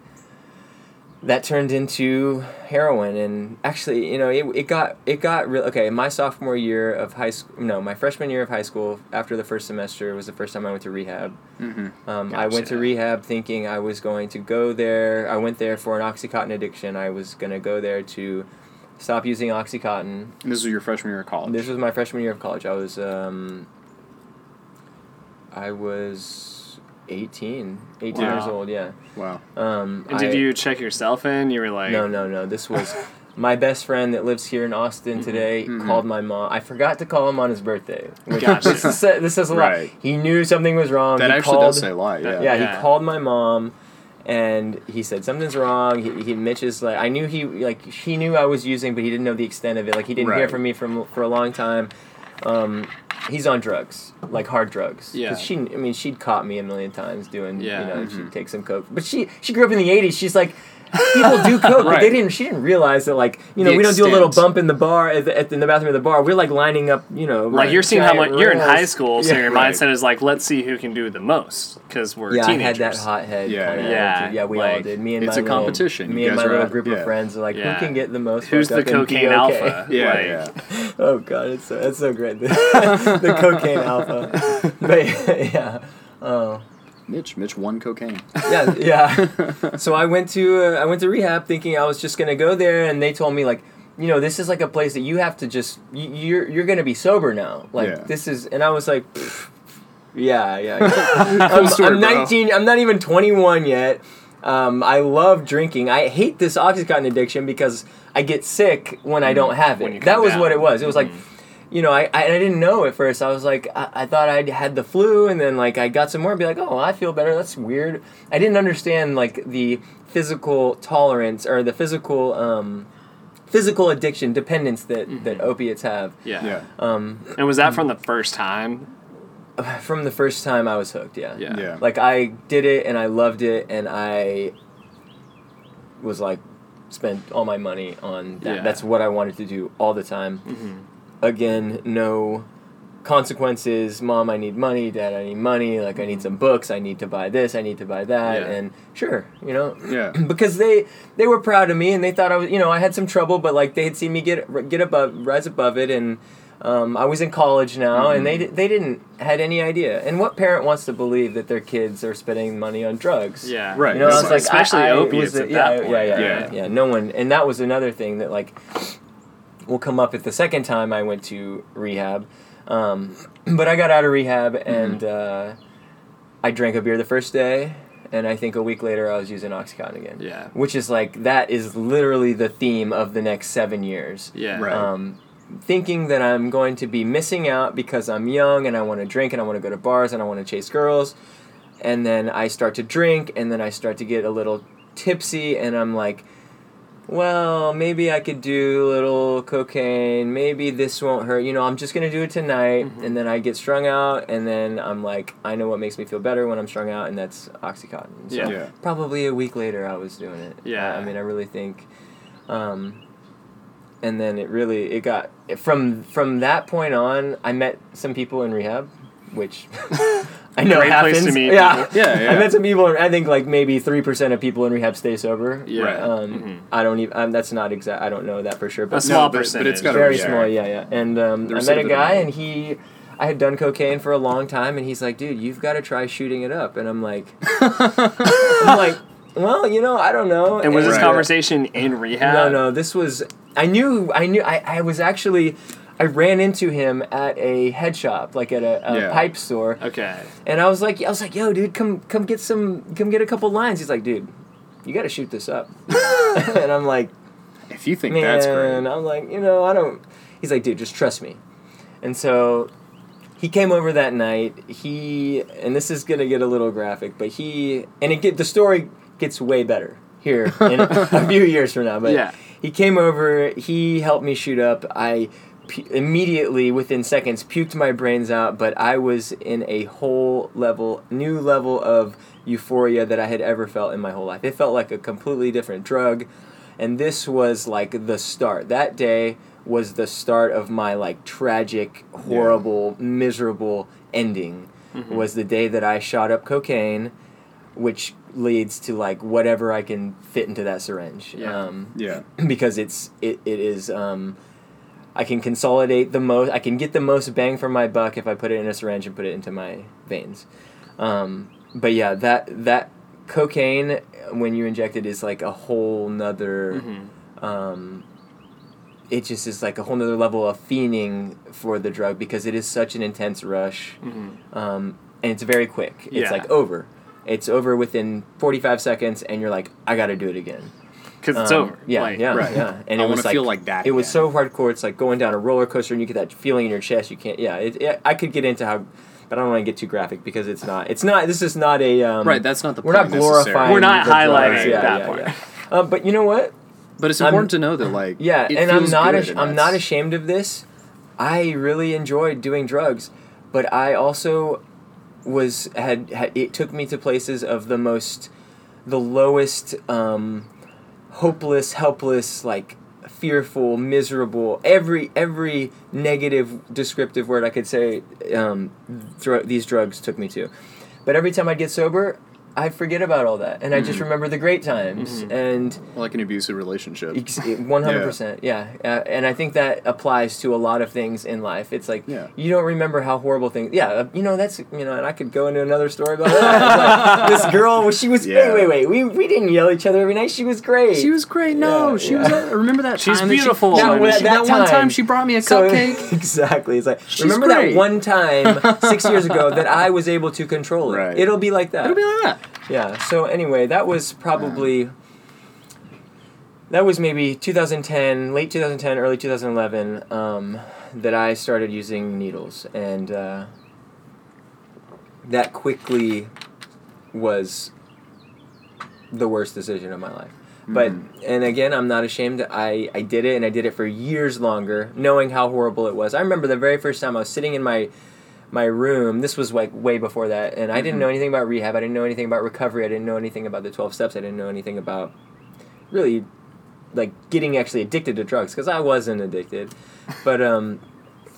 D: that turned into heroin. And actually you know it, it got it got real okay my sophomore year of high school no my freshman year of high school after the first semester was the first time i went to rehab.
B: Mm-hmm.
D: um, i went to rehab thinking i was going to go there. I went there for an oxycontin addiction. I was going to go there to stop using oxycontin.
B: And this was your freshman year of college.
D: this was my freshman year of college. I was um, i was 18 18
C: Wow.
D: years old yeah
B: wow.
D: um,
C: And did
D: I-
C: you check yourself in? You were like,
D: no, no, no. This was my best friend that lives here in Austin today
B: Mhm.
D: called my mom. I forgot to call him on his birthday. Which
C: Gotcha.
D: this, is, this says a lot.
B: Right.
D: He knew something was wrong.
B: That
D: he
B: actually
D: called,
B: does say a lot. Yeah.
D: Yeah,
C: Yeah.
D: he called my mom, and he said something's wrong. He, he Mitch is like I knew he like he knew I was using, but he didn't know the extent of it. Like he didn't hear from me from for a long time. Um, he's on drugs, like hard drugs.
C: Yeah.
D: she, I mean, she'd caught me a million times doing.
C: Yeah.
D: You know,
B: Mhm.
D: she'd take some coke, but she she grew up in the '80s. She's like. People do coke, but they didn't. She didn't realize that, like you know,
B: The
D: we don't do a little bump in the bar at the, at the, in the bathroom of the bar. We're like lining up, you know,
C: Like you're seeing how much
D: giant
C: you're in high school, so
D: Yeah.
C: your
B: Right.
C: mindset is like, let's see who can do the most because we're
D: yeah,
C: teenagers.
D: I had that hot head.
B: Yeah,
D: kinda
C: yeah.
D: attitude. yeah. We all did. Me and
B: it's
D: my
B: a
D: little-
B: competition.
D: Me and my little group
B: yeah.
D: of friends are like,
C: Yeah.
D: who can get the most?
C: Who's the
D: up and be
C: cocaine
D: okay?
C: alpha?
B: Yeah,
C: Like,
B: yeah.
D: oh god, it's so it's so great. The, the cocaine alpha. But yeah. Oh.
B: Mitch, Mitch won cocaine.
D: yeah, yeah. So I went to uh, I went to rehab thinking I was just gonna go there, and they told me like, you know, this is like a place that you have to just you, you're you're gonna be sober now. Like
B: Yeah.
D: this is, and I was like, yeah, yeah. yeah. I'm,
B: story,
D: I'm
B: bro.
D: 19. I'm not even 21 yet. Um, I love drinking. I hate this oxycontin addiction because I get sick when I don't have it. That was
C: down.
D: what it was. It was like you know, I, I, I didn't know at first. I was like, I, I thought I had the flu, and then like I got some more, and be like, oh, I feel better. That's weird. I didn't understand like the physical tolerance or the physical um, physical addiction dependence that that opiates have.
C: Yeah.
B: Yeah.
D: Um,
C: And was that from the first time?
D: from the first time I was hooked, yeah.
C: Yeah.
B: Yeah.
D: Like I did it and I loved it, and I was like spent all my money on that.
C: Yeah.
D: That's what I wanted to do all the time.
C: Mm-hmm.
D: Again, no consequences. Mom, I need money. Dad, I need money. Like I need some books. I need to buy this. I need to buy that.
B: Yeah.
D: And sure, you know,
B: Yeah.
D: because they they were proud of me and they thought I was you know I had some trouble but like they had seen me get get above rise above it and um, I was in college now and they they didn't had any idea and what parent wants to believe that their kids are spending money on drugs
C: Yeah.
B: Right.
D: you know I was like
C: Especially
D: I, I
C: opiates
D: was a-
C: at
D: yeah,
C: that
D: yeah,
C: point.
D: yeah yeah
B: Yeah.
D: yeah no one and that was another thing that like will come up at the second time I went to rehab um, but I got out of rehab and uh, I drank a beer the first day and I think a week later I was using Oxycontin again
C: Yeah.
D: which is like that is literally the theme of the next seven years.
C: Yeah.
B: Right.
D: Um, thinking that I'm going to be missing out because I'm young and I want to drink and I want to go to bars and I want to chase girls, and then I start to drink and then I start to get a little tipsy and I'm like, well, maybe I could do a little cocaine. Maybe this won't hurt. You know, I'm just gonna do it tonight,
C: Mm-hmm.
D: and then I get strung out, and then I'm like, I know what makes me feel better when I'm strung out, and that's OxyContin. So
C: Yeah.
B: Yeah.
D: probably a week later I was doing it.
C: Yeah.
D: I, I mean, I really think, um, and then it really it got from from that point on. I met some people in rehab, which I know
C: Great place to meet
D: yeah.
C: people.
B: Yeah, yeah.
D: I met some people. I think like maybe three percent of people in rehab stay sober.
C: Yeah.
B: Right.
D: Um,
C: Mhm.
D: I don't even. Um, that's not exact. I don't know that for sure.
C: But A
D: But
C: small
B: but- but
C: percentage.
B: it's gotta
D: very
B: yeah.
D: small. Yeah, yeah. And um, I met a guy, and he, I had done cocaine for a long time, and he's like, "Dude, you've got to try shooting it up." And I'm like, I'm like, well, you know, I don't know.
C: And was this
B: Right.
C: conversation in rehab?
D: No, no. This was. I knew. I knew. I, I was actually. I ran into him at a head shop, like at a, a
B: Yeah.
D: pipe store,
C: Okay.
D: and I was like, I was like, "Yo, dude, come, come get some, come get a couple lines." He's like, "Dude, you got to shoot this up," and I'm like,
B: If you think
D: man,
B: that's great.
D: I'm like, you know, I don't. He's like, dude, just trust me. And so he came over that night. He and this is gonna get a little graphic, but he and it get the story gets way better here in a few years from now. But
C: Yeah.
D: he came over. He helped me shoot up. I pu- immediately within seconds puked my brains out but i was in a whole level new level of euphoria that i had ever felt in my whole life. It felt like a completely different drug and this was like the start. That day was the start of my like tragic horrible miserable ending. Was the day that i shot up cocaine which leads to like whatever i can fit into that syringe.
C: Yeah.
D: um,
B: Yeah.
D: because it's it, it is um, I can consolidate the most I can get the most bang for my buck if I put it in a syringe and put it into my veins. Um, but yeah, that that cocaine when you inject it is like a whole nother
C: Mhm.
D: um, it just is like a whole nother level of fiending for the drug because it is such an intense rush
C: Mhm.
D: um, and it's very quick. It's
C: Yeah.
D: like over. It's over within 45 seconds, and you're like, I got to do it again.
C: Because it's
D: Um,
C: over.
D: Yeah,
C: Like,
D: yeah,
B: right.
D: yeah. And
B: I
D: it was like
B: feel like that
D: It was so hardcore. It's like going down a roller coaster, and you get that feeling in your chest. You can't. Yeah, it, it, I could get into how, but I don't want to get too graphic because it's not. It's not. This is not a. Um,
B: Right, that's not the point.
D: We're not glorifying.
C: We're not highlighting
D: yeah,
C: that
D: yeah,
C: part.
D: Yeah. Um, but you know what?
B: But it's
D: I'm-
B: important to know that, like,
D: Yeah, and I'm not. Ash- I'm not ashamed of this. I really enjoyed doing drugs, but I also was had, had it took me to places of the most, the lowest, um, hopeless, helpless, like fearful, miserable. Every every negative descriptive word I could say, um, these drugs took me to. But every time I'd get sober, I forget about all that, and I just remember the great times and.
B: like an abusive relationship.
D: One hundred percent, yeah, uh, and I think that applies to a lot of things in life. It's like
B: Yeah.
D: you don't remember how horrible things. Yeah, uh, you know that's you know, and I could go into another story about that. Like, this girl, she was
B: Yeah.
D: wait, wait, wait. We we didn't yell at each other every night. She was great.
B: She was great. No,
D: Yeah,
B: she
D: yeah.
B: was. uh, remember that
C: She's
B: time that she-
C: beautiful.
B: that,
C: That-
B: one-
D: that
B: that one time
D: time.
B: she brought me a
D: So-
B: cupcake.
D: exactly. It's like
B: She's
D: remember
B: great.
D: that one time six years ago that I was able to control it.
B: Right.
D: It'll be like that.
B: It'll be like that.
D: Yeah. So anyway, that was probably that was maybe 2010, late 2010, early 2011 um, that I started using needles, and uh, that quickly was the worst decision of my life. But and again, I'm not ashamed. I I did it, and I did it for years longer, knowing how horrible it was. I remember the very first time I was sitting in my my room. This was like way before that, and I didn't know anything about rehab. I didn't know anything about recovery. I didn't know anything about the twelve steps. I didn't know anything about really like getting actually addicted to drugs because I wasn't addicted. But um,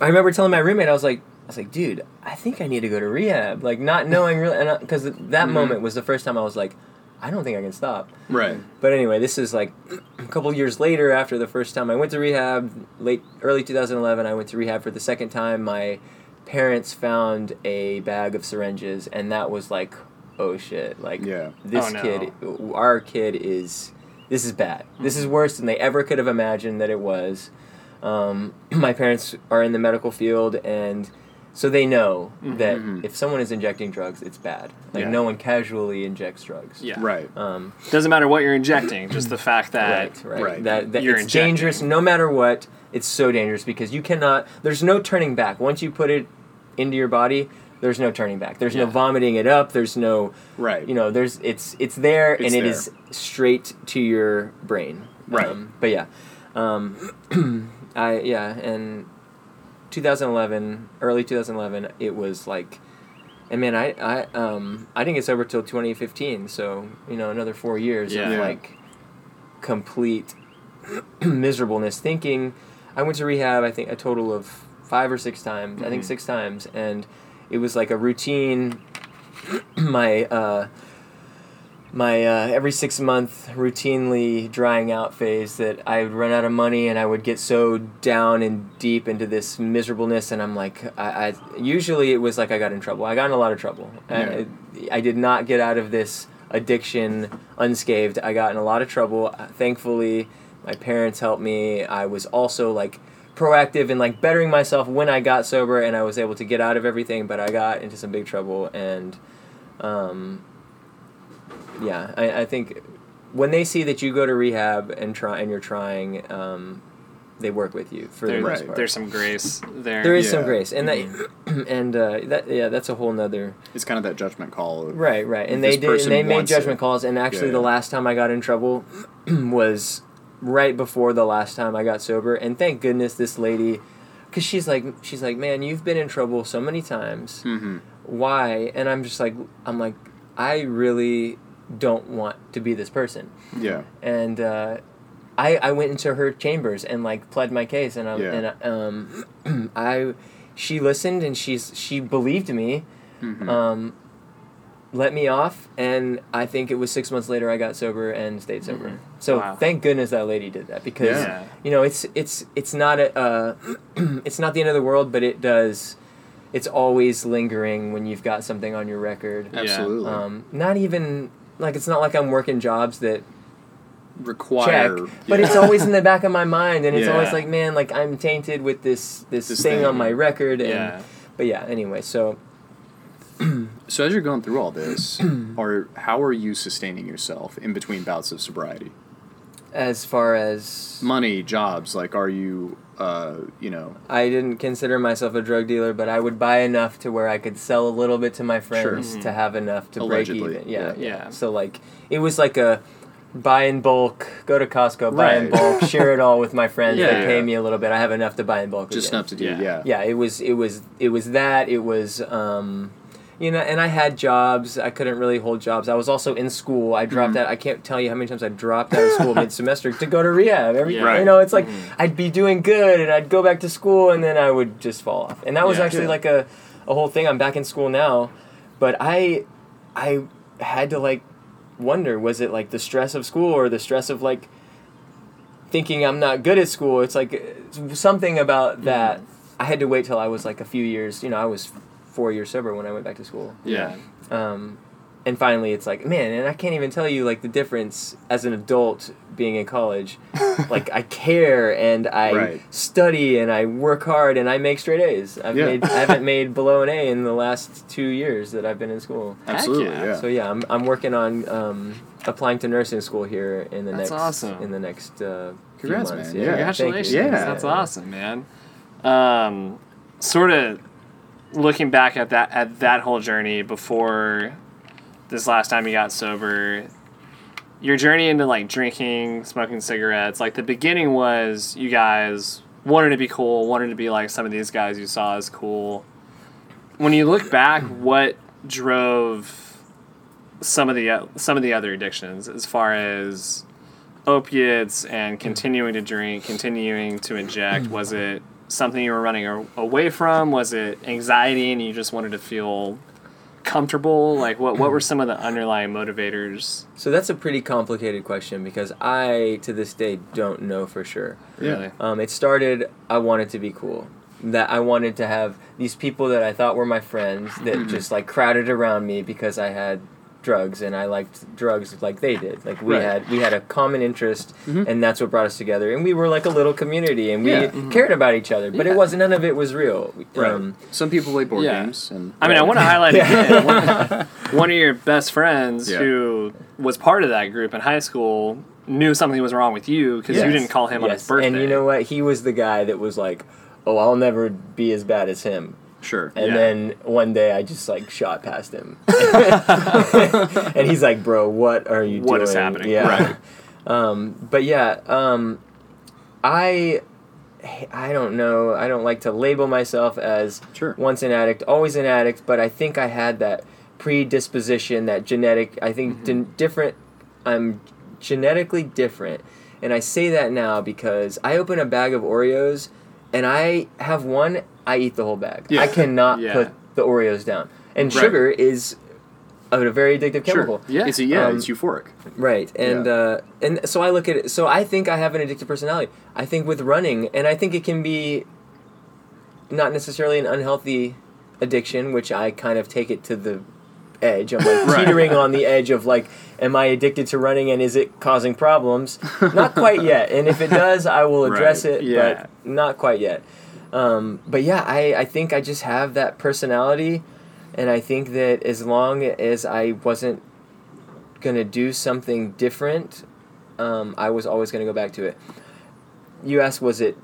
D: I remember telling my roommate, I was like, I was like, dude, I think I need to go to rehab. Like not knowing really, and because that moment was the first time I was like, I don't think I can stop.
B: Right.
D: But anyway, this is like a couple years later after the first time I went to rehab, late early 2011. I went to rehab for the second time. My parents found a bag of syringes, and that was like, oh shit! Like,
B: Yeah.
D: this
C: Oh, no.
D: kid, our kid is, this is bad. This is worse than they ever could have imagined that it was. Um, my parents are in the medical field, and so they know that if someone is injecting drugs, it's bad. Like
C: Yeah.
D: no one casually injects drugs.
C: Yeah.
B: Right.
D: Um,
C: Doesn't matter what you're injecting, just the fact that
D: right, right.
B: right.
D: That, that
C: You're
D: it's
C: injecting.
D: dangerous no matter what. It's so dangerous because you cannot. There's no turning back. Once you put it into your body, there's no turning back. There's no vomiting it up. There's no,
B: Right.
D: you know, there's it's it's there
B: It's
D: and it
B: there.
D: is straight to your brain.
B: Right.
D: Um, but yeah, um, I yeah, and 2011, early 2011, it was like. And man, I I um I didn't get sober till 2015, so you know another four years
C: Yeah.
D: of
B: Yeah.
D: like complete miserableness. Thinking, I went to rehab. I think a total of five or six times. I think
C: Mhm.
D: six times, and it was like a routine. my uh, my uh, every six month routinely drying out phase that I would run out of money and I would get so down and deep into this miserableness and I'm like I, I usually it was like I got in trouble I got in a lot of trouble I, I did not get out of this addiction unscathed I got in a lot of trouble thankfully my parents helped me I was also like proactive in like bettering myself when I got sober and I was able to get out of everything but I got into some big trouble and um, yeah, I, I think when they see that you go to rehab and try and you're trying, um, they work with you for
C: there-
D: the most
B: Right.
D: part.
C: there's some grace there.
D: there is some grace, and that and uh, that yeah, that's a whole nother
B: It's kind of that judgment call.
D: Right, right. And they did, and they made
B: wants it.
D: judgment calls. And actually,
B: Yeah,
D: the last time I got in trouble was right before the last time I got sober. And thank goodness this lady, because she's like, she's like, man, you've been in trouble so many times.
B: Mm-hmm.
D: Why? And I'm just like, I'm like, I really don't want to be this person.
B: Yeah.
D: and uh, I I went into her chambers and like pled my case, and um,
B: Yeah.
D: and um, I she listened and she's she believed me,
B: Mhm.
D: um, let me off, and I think it was six months later I got sober and stayed sober. So
C: Wow.
D: thank goodness that lady did that because
C: Yeah.
D: you know it's it's it's not a uh, it's not the end of the world, but it does. It's always lingering when you've got something on your record.
B: Absolutely.
D: Um, not even like it's not like I'm working jobs that check,
B: Require.
D: but
B: yeah.
D: it's always in the back of my mind, and it's always like, man, like I'm tainted with this this,
B: This
D: thing,
B: thing.
D: on my record, and
C: Yeah.
D: but yeah. Anyway, so
B: So as you're going through all this, or how are you sustaining yourself in between bouts of sobriety?
D: as far as
B: Money, jobs, like are you, uh, you know,
D: I didn't consider myself a drug dealer, but I would buy enough to where I could sell a little bit to my friends
C: Mhm.
D: to have enough to
B: Allegedly,
D: break even. Yeah,
B: yeah.
C: Yeah.
D: So like it was like a buy in bulk, go to Costco, buy in bulk, share it all with my friends.
C: Yeah.
D: They pay me a little bit. I have enough to buy in bulk.
B: just
D: again.
B: enough to do?
C: Yeah.
B: Yeah.
D: yeah it was it was it was that it was um you know and i had jobs i couldn't really hold jobs i was also in school i dropped
B: Mhm.
D: out i can't tell you how many times i dropped out of school mid-semester to go to rehab every
C: Yeah.
B: Right.
D: you know it's like
C: Mhm.
D: i'd be doing good and i'd go back to school and then i would just fall off and that was
C: Yeah.
D: actually
B: Yeah.
D: like a, a whole thing i'm back in school now but i i had to like wonder was it like the stress of school or the stress of like thinking I'm not good at school. It's like uh, something about that. I had to wait till I was like a few years. You know, I was four years sober when I went back to school.
C: Yeah.
D: Um, and finally, it's like, man, and I can't even tell you like the difference as an adult being in college. like I care and I
B: Right.
D: study and I work hard and I make straight A's. I've
B: Yeah.
D: made I haven't made below an A in the last two years that I've been in school.
B: Absolutely.
C: yeah.
B: Yeah.
D: So yeah, I'm I'm working on um, applying to nursing school here in the
C: That's
D: next
C: awesome.
D: in the next uh,
B: Congrats,
D: months.
B: man.
D: Yeah,
B: Yeah.
C: Congratulations.
B: Yeah.
C: That's awesome, man. Um, sort of looking back at that at that whole journey before this last time you got sober, your journey into like drinking, smoking cigarettes, like the beginning was you guys wanted to be cool, wanted to be like some of these guys you saw as cool. When you look back, what drove some of the uh, some of the other addictions as far as opiates and continuing to drink, continuing to inject? Was it something you were running away from? Was it anxiety and you just wanted to feel comfortable? Like, what, what were some of the underlying motivators?
D: So that's a pretty complicated question because I, to this day, don't know for sure.
C: Really?
D: Um, it started, I wanted to be cool. That I wanted to have these people that I thought were my friends that
B: Mm-hmm.
D: just like crowded around me because I had drugs and I liked drugs like they did. Like we
B: Right. Mm-hmm.
D: had we had a common interest and that's what brought us together. And we were like a little community and we
B: Yeah. Mm-hmm.
D: cared about each other. But
B: Yeah.
D: it wasn't none of it was real.
B: Right.
D: Um,
B: Some people play board
C: Yeah.
B: games, and
C: I mean, I want to highlight again one, one of your best friends
B: Yeah.
C: who was part of that group in high school knew something was wrong with you because you didn't call him on his birthday.
D: And you know what? He was the guy that was like, "Oh, I'll never be as bad as him."
B: Sure.
D: And
C: Yeah.
D: then one day I just like shot past him. and he's like, "Bro, what are you
C: What
D: doing?"
C: is happening?
D: Yeah.
B: Right.
D: Um, but yeah, um, I I don't know. I don't like to label myself as
B: Sure.
D: once an addict, always an addict, but I think I had that predisposition, that genetic, I think
C: Mm-hmm.
D: di- different I'm genetically different. And I say that now because I open a bag of Oreos and I have one, I eat the whole bag.
B: Yeah.
D: I cannot
C: Yeah.
D: put the Oreos down. And
B: Right.
D: sugar is a very addictive
B: Sure.
D: chemical.
C: Yeah.
B: It's a, yeah,
D: Um,
B: it's euphoric.
D: Right, and
B: Yeah.
D: uh, and so I look at it. So I think I have an addictive personality. I think with running, and I think it can be not necessarily an unhealthy addiction, which I kind of take it to the edge. I'm like
B: Right.
D: teetering on the edge of like, am I addicted to running, and is it causing problems? Not quite yet. And if it does, I will address
B: Right.
D: it,
C: Yeah.
D: but not quite yet. Um, but yeah, I, I think I just have that personality, and I think that as long as I wasn't gonna do something different, um, I was always gonna go back to it. You asked, was it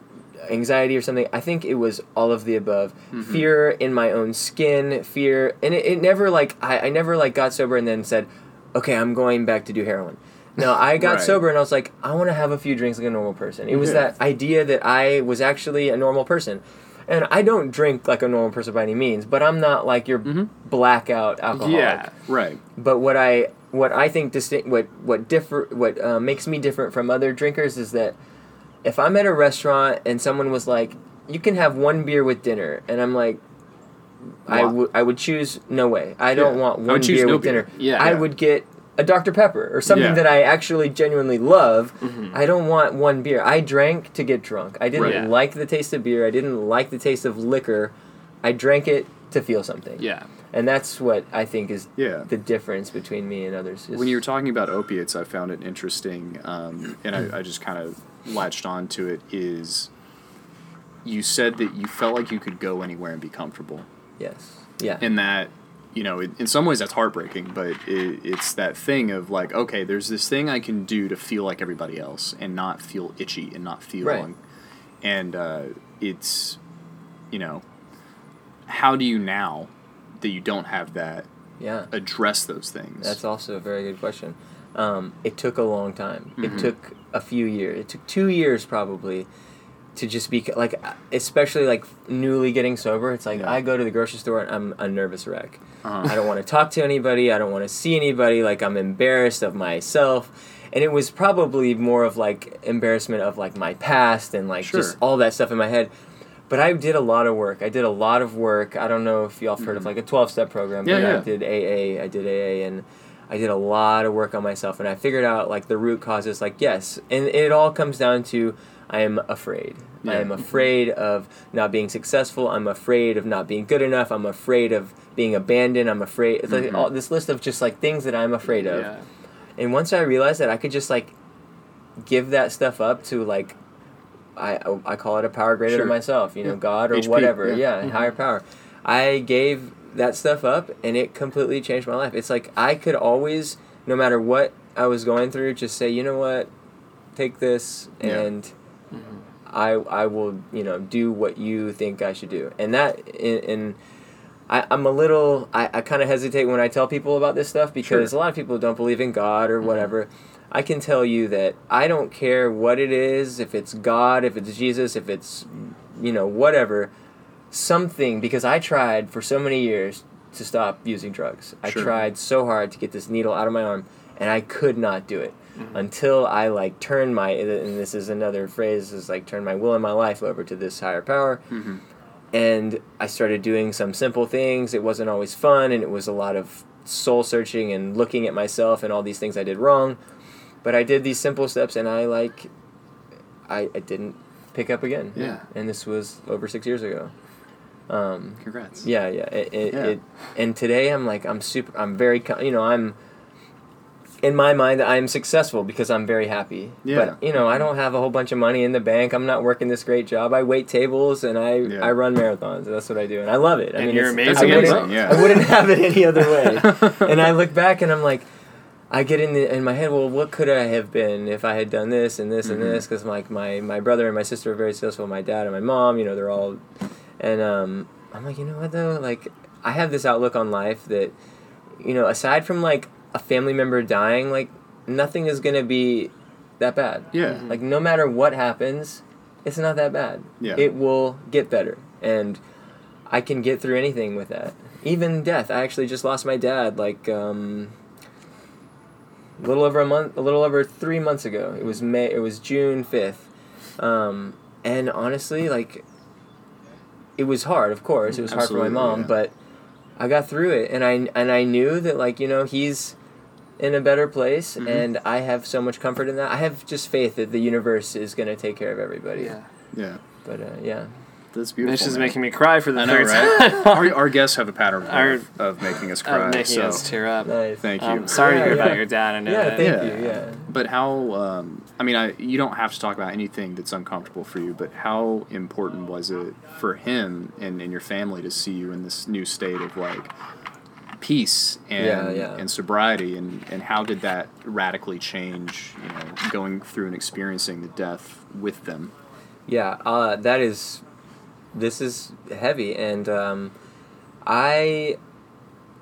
D: anxiety or something? I think it was all of the above. Fear in my own skin, fear, and it, it never like I, I never like got sober and then said, okay, I'm going back to do heroin. No, I got
B: Right.
D: sober and I was like, I want to have a few drinks like a normal person. It was
B: Yeah.
D: that idea that I was actually a normal person. And I don't drink like a normal person by any means, but I'm not like your blackout alcoholic
C: Yeah.
B: Right.
D: but what I what I think distinct what what differ what uh, makes me different from other drinkers is that if I'm at a restaurant and someone was like, "You can have one beer with dinner," and I'm like, I would I would choose no way. I don't
B: Yeah.
D: want one beer
B: no
D: with
B: beer.
D: dinner.
C: Yeah.
D: I
B: Yeah.
D: would get a Dr Pepper or something
B: Yeah.
D: that I actually genuinely love.
C: Mm-hmm.
D: I don't want one beer. I drank to get drunk. I didn't
B: Right.
D: Like the taste of beer. I didn't like the taste of liquor. I drank it to feel something.
C: Yeah.
D: And that's what I think is
B: Yeah.
D: the difference between me and others. is-
B: When you were talking about opiates, I found it interesting, um, and I, I just kind of latched on to it. Is you said that you felt like you could go anywhere and be comfortable,
D: yes, yeah,
B: and that you know, in, in some ways that's heartbreaking, but it, it's that thing of like, okay, there's this thing I can do to feel like everybody else and not feel itchy and not feel,
D: Right.
B: un- and uh, it's, you know, how do you now that you don't have that
D: yeah.
B: address those things?
D: That's also a very good question. Um, it took a long time.
B: Mm-hmm.
D: It took a few years. It took two years probably to just be like, especially like newly getting sober. It's like
B: Yeah.
D: I go to the grocery store and I'm a nervous wreck.
B: Uh-huh.
D: I don't want to talk to anybody. I don't want to see anybody. Like I'm embarrassed of myself. And it was probably more of like embarrassment of like my past and like
B: Sure.
D: just all that stuff in my head. But I did a lot of work. I did a lot of work. I don't know if y'all have heard of like a 12 step program.
B: Mm-hmm. Yeah,
D: but
B: yeah.
D: I did AA. I did AA and I did a lot of work on myself and I figured out like the root causes like yes. And it all comes down to I am afraid. I am afraid of not being successful. I'm afraid of not being good enough. I'm afraid of being abandoned. I'm afraid it's like
B: Mhm.
D: all this list of just like things that I'm afraid of.
C: Yeah.
D: And once I realized that I could just like give that stuff up to like I I call it a power greater
B: Sure.
D: than myself, you know,
B: Yeah.
D: God or
B: HP,
D: whatever.
B: yeah.
D: Yeah,
C: Mm-hmm.
D: higher power. I gave that stuff up and it completely changed my life. It's like I could always no matter what I was going through just say, "You know what? Take this
B: Yeah.
D: And I I will, you know, do what you think I should do." And that in, in I, I'm a little I, I kind of hesitate when I tell people about this stuff because
B: Sure.
D: a lot of people don't believe in God or mm-hmm. whatever. I can tell you that I don't care what it is, if it's God, if it's Jesus, if it's you know, whatever, something because I tried for so many years to stop using drugs.
B: Sure.
D: I tried so hard to get this needle out of my arm and I could not do it. Until I like turn my and this is another phrase is like turn my will and my life over to this higher power. And I started doing some simple things. It wasn't always fun, and it was a lot of soul searching and looking at myself and all these things I did wrong. But I did these simple steps, and I like, I, I didn't pick up again.
B: Yeah.
D: And this was over six years ago. Um,
B: Congrats.
D: yeah, yeah. It, it,
B: Yeah.
D: it and today I'm like I'm super. I'm very. You know, I'm. In my mind, I'm successful because I'm very happy.
B: Yeah.
D: But you know, I don't have a whole bunch of money in the bank. I'm not working this great job. I wait tables and I
B: Yeah.
D: I run marathons. That's what I do, and I love it. I
C: And
D: mean,
C: you're
D: it's-
C: amazing
D: I wouldn't.
B: Yeah.
D: I wouldn't have it any other way. and I look back and I'm like, I get in the, in my head. Well, what could I have been if I had done this and this
B: Mm-hmm.
D: and this? Because like my my brother and my sister are very successful. My dad and my mom, you know, they're all, and um, I'm like, you know what though? Like, I have this outlook on life that, you know, aside from like a family member dying, like nothing is gonna be that bad.
B: Yeah.
D: Like no matter what happens, it's not that bad.
B: Yeah.
D: It will get better, and I can get through anything with that. Even death. I actually just lost my dad like um, a little over a month, a little over three months ago. It was May. It was June fifth, um, and honestly, like it was hard. Of course, it was hard for my mom,
B: yeah.
D: but I got through it, and I and I knew that like you know he's in a better place,
B: Mm-hmm.
D: and I have so much comfort in that. I have just faith that the universe is going to take care of everybody.
C: Yeah.
B: Yeah.
D: But uh, yeah,
B: That's beautiful.
C: This is
B: man.
C: making me cry for the
B: I know,
C: third
B: right?
C: time.
B: our, our guests have a pattern
C: Our-
B: of, of making us cry.
C: Of making
B: so
C: us tear up.
D: nice.
B: thank you.
C: Um, sorry to hear
D: yeah.
C: about your dad. I know
D: Yeah,
C: that.
D: thank
B: Yeah.
D: you. Yeah.
B: But how? Um, I mean, I, you don't have to talk about anything that's uncomfortable for you. But how important was it for him and, and your family to see you in this new state of like peace and
D: Yeah, yeah.
B: and sobriety? And, and how did that radically change? You know, going through and experiencing the death with them.
D: Yeah, uh, that is. This is heavy, and um, I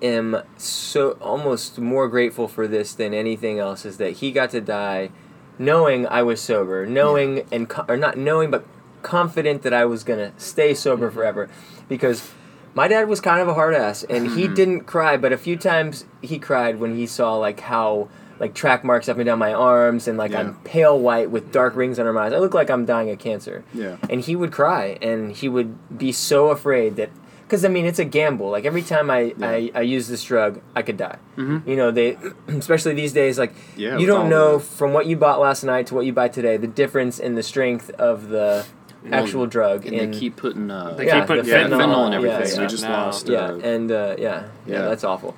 D: am so almost more grateful for this than anything else. Is that he got to die, knowing I was sober, knowing and co- or not knowing, but confident that I was gonna stay sober forever, because my dad was kind of a hard ass, and he didn't cry, but a few times he cried when he saw like how like track marks up and down my arms, and like
B: Yeah.
D: I'm pale white with dark rings under my eyes. I look like I'm dying of cancer.
B: Yeah.
D: And he would cry, and he would be so afraid that, because I mean, it's a gamble. Like every time I, I, I use this drug, I could die. You know, they, especially these days, like
B: Mm-hmm. Yeah,
D: you don't know from what you bought last night to what you buy today, the difference in the strength of the actual drug.
B: And
D: in,
B: they keep putting uh,
C: They
D: Yeah,
C: keep putting
D: the
B: yeah,
C: fentanyl,
B: fentanyl and
D: yeah,
B: everything.
D: yeah.
B: we just
C: No.
B: lost.
D: yeah,
B: uh,
D: and uh, yeah, yeah,
B: Yeah.
D: that's awful.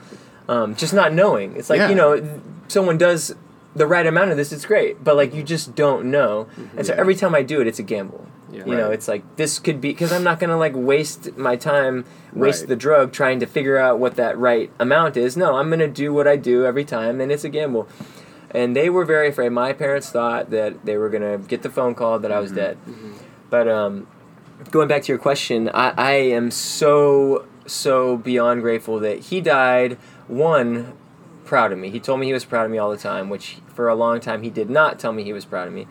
D: Um, just not knowing. It's like
B: Yeah.
D: you know, someone does the right amount of this, it's great, but like you just don't know. And so
B: Yeah.
D: every time I do it, it's a gamble.
C: Yeah.
D: You know, it's like this could be because I'm not gonna like waste my time, waste
B: Right.
D: the drug trying to figure out what that right amount is. No, I'm gonna do what I do every time, and it's a gamble. And they were very afraid. My parents thought that they were gonna get the phone call that I was dead. But um, going back to your question, I, I am so so beyond grateful that he died. One, proud of me. He told me he was proud of me all the time, which for a long time he did not tell me he was proud of me.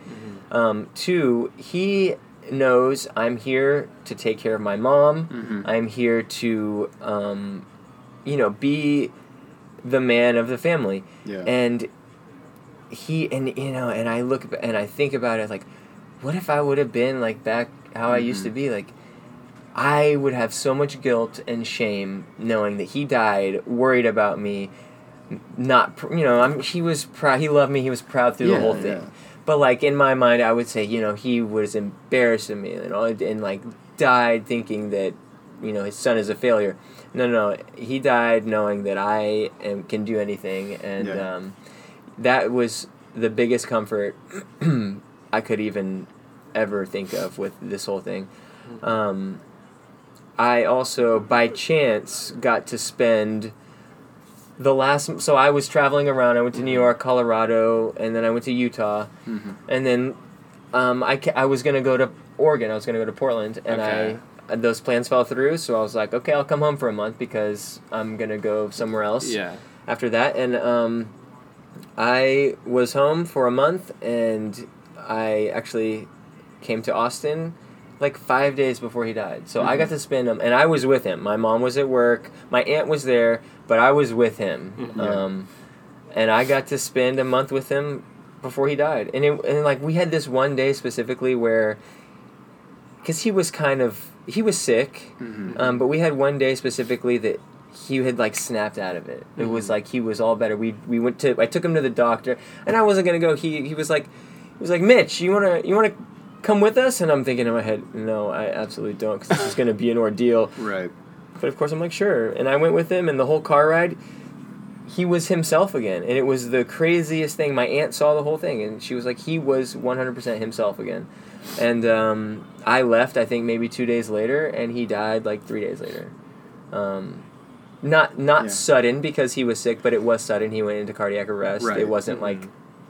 D: Um, two, he knows I'm here to take care of my mom. I'm here to, um, you know, be the man of the family.
B: Yeah.
D: And he and you know, and I look and I think about it like, what if I would have been like back how I used to be like. I would have so much guilt and shame knowing that he died, worried about me, not pr- you know. I'm, he was proud. He loved me. He was proud through
B: Yeah,
D: the whole thing.
B: yeah.
D: But like in my mind, I would say you know he was embarrassing me and all, and like died thinking that you know his son is a failure. No, no, he died knowing that I am, can do anything, and
B: Yeah.
D: um, that was the biggest comfort I could even ever think of with this whole thing. Um, I also, by chance, got to spend the last. So I was traveling around. I went to New York, Colorado, and then I went to Utah, and then um, I, I was gonna go to Oregon. I was gonna go to Portland, and
C: Okay.
D: I those plans fell through. So I was like, okay, I'll come home for a month because I'm gonna go somewhere else
C: Yeah.
D: after that and um, i was home for a month and i actually came to austin like five days before he died. So i got to spend him and i was with him. My mom was at work. My aunt was there but i was with him.
B: Yeah.
D: um, and i got to spend a month with him before he died, and it, and like we had this one day specifically where, because he was kind of he was sick, um, but we had one day specifically that he had like snapped out of it. It was like he was all better. We we went to I took him to the doctor, and I wasn't gonna go. He he was like he was like Mitch, you wanna you wanna come with us? And I'm thinking in my head, no, I absolutely don't, because this is gonna be an ordeal.
B: Right.
D: But of course, I'm like, sure. And I went with him, and the whole car ride, he was himself again. And it was the craziest thing. My aunt saw the whole thing, and she was like, he was 100% himself again. And um, I left, I think, maybe two days later, and he died like three days later. Um, not not
B: Yeah.
D: sudden because he was sick, but it was sudden. He went into cardiac arrest.
B: Right.
D: It wasn't like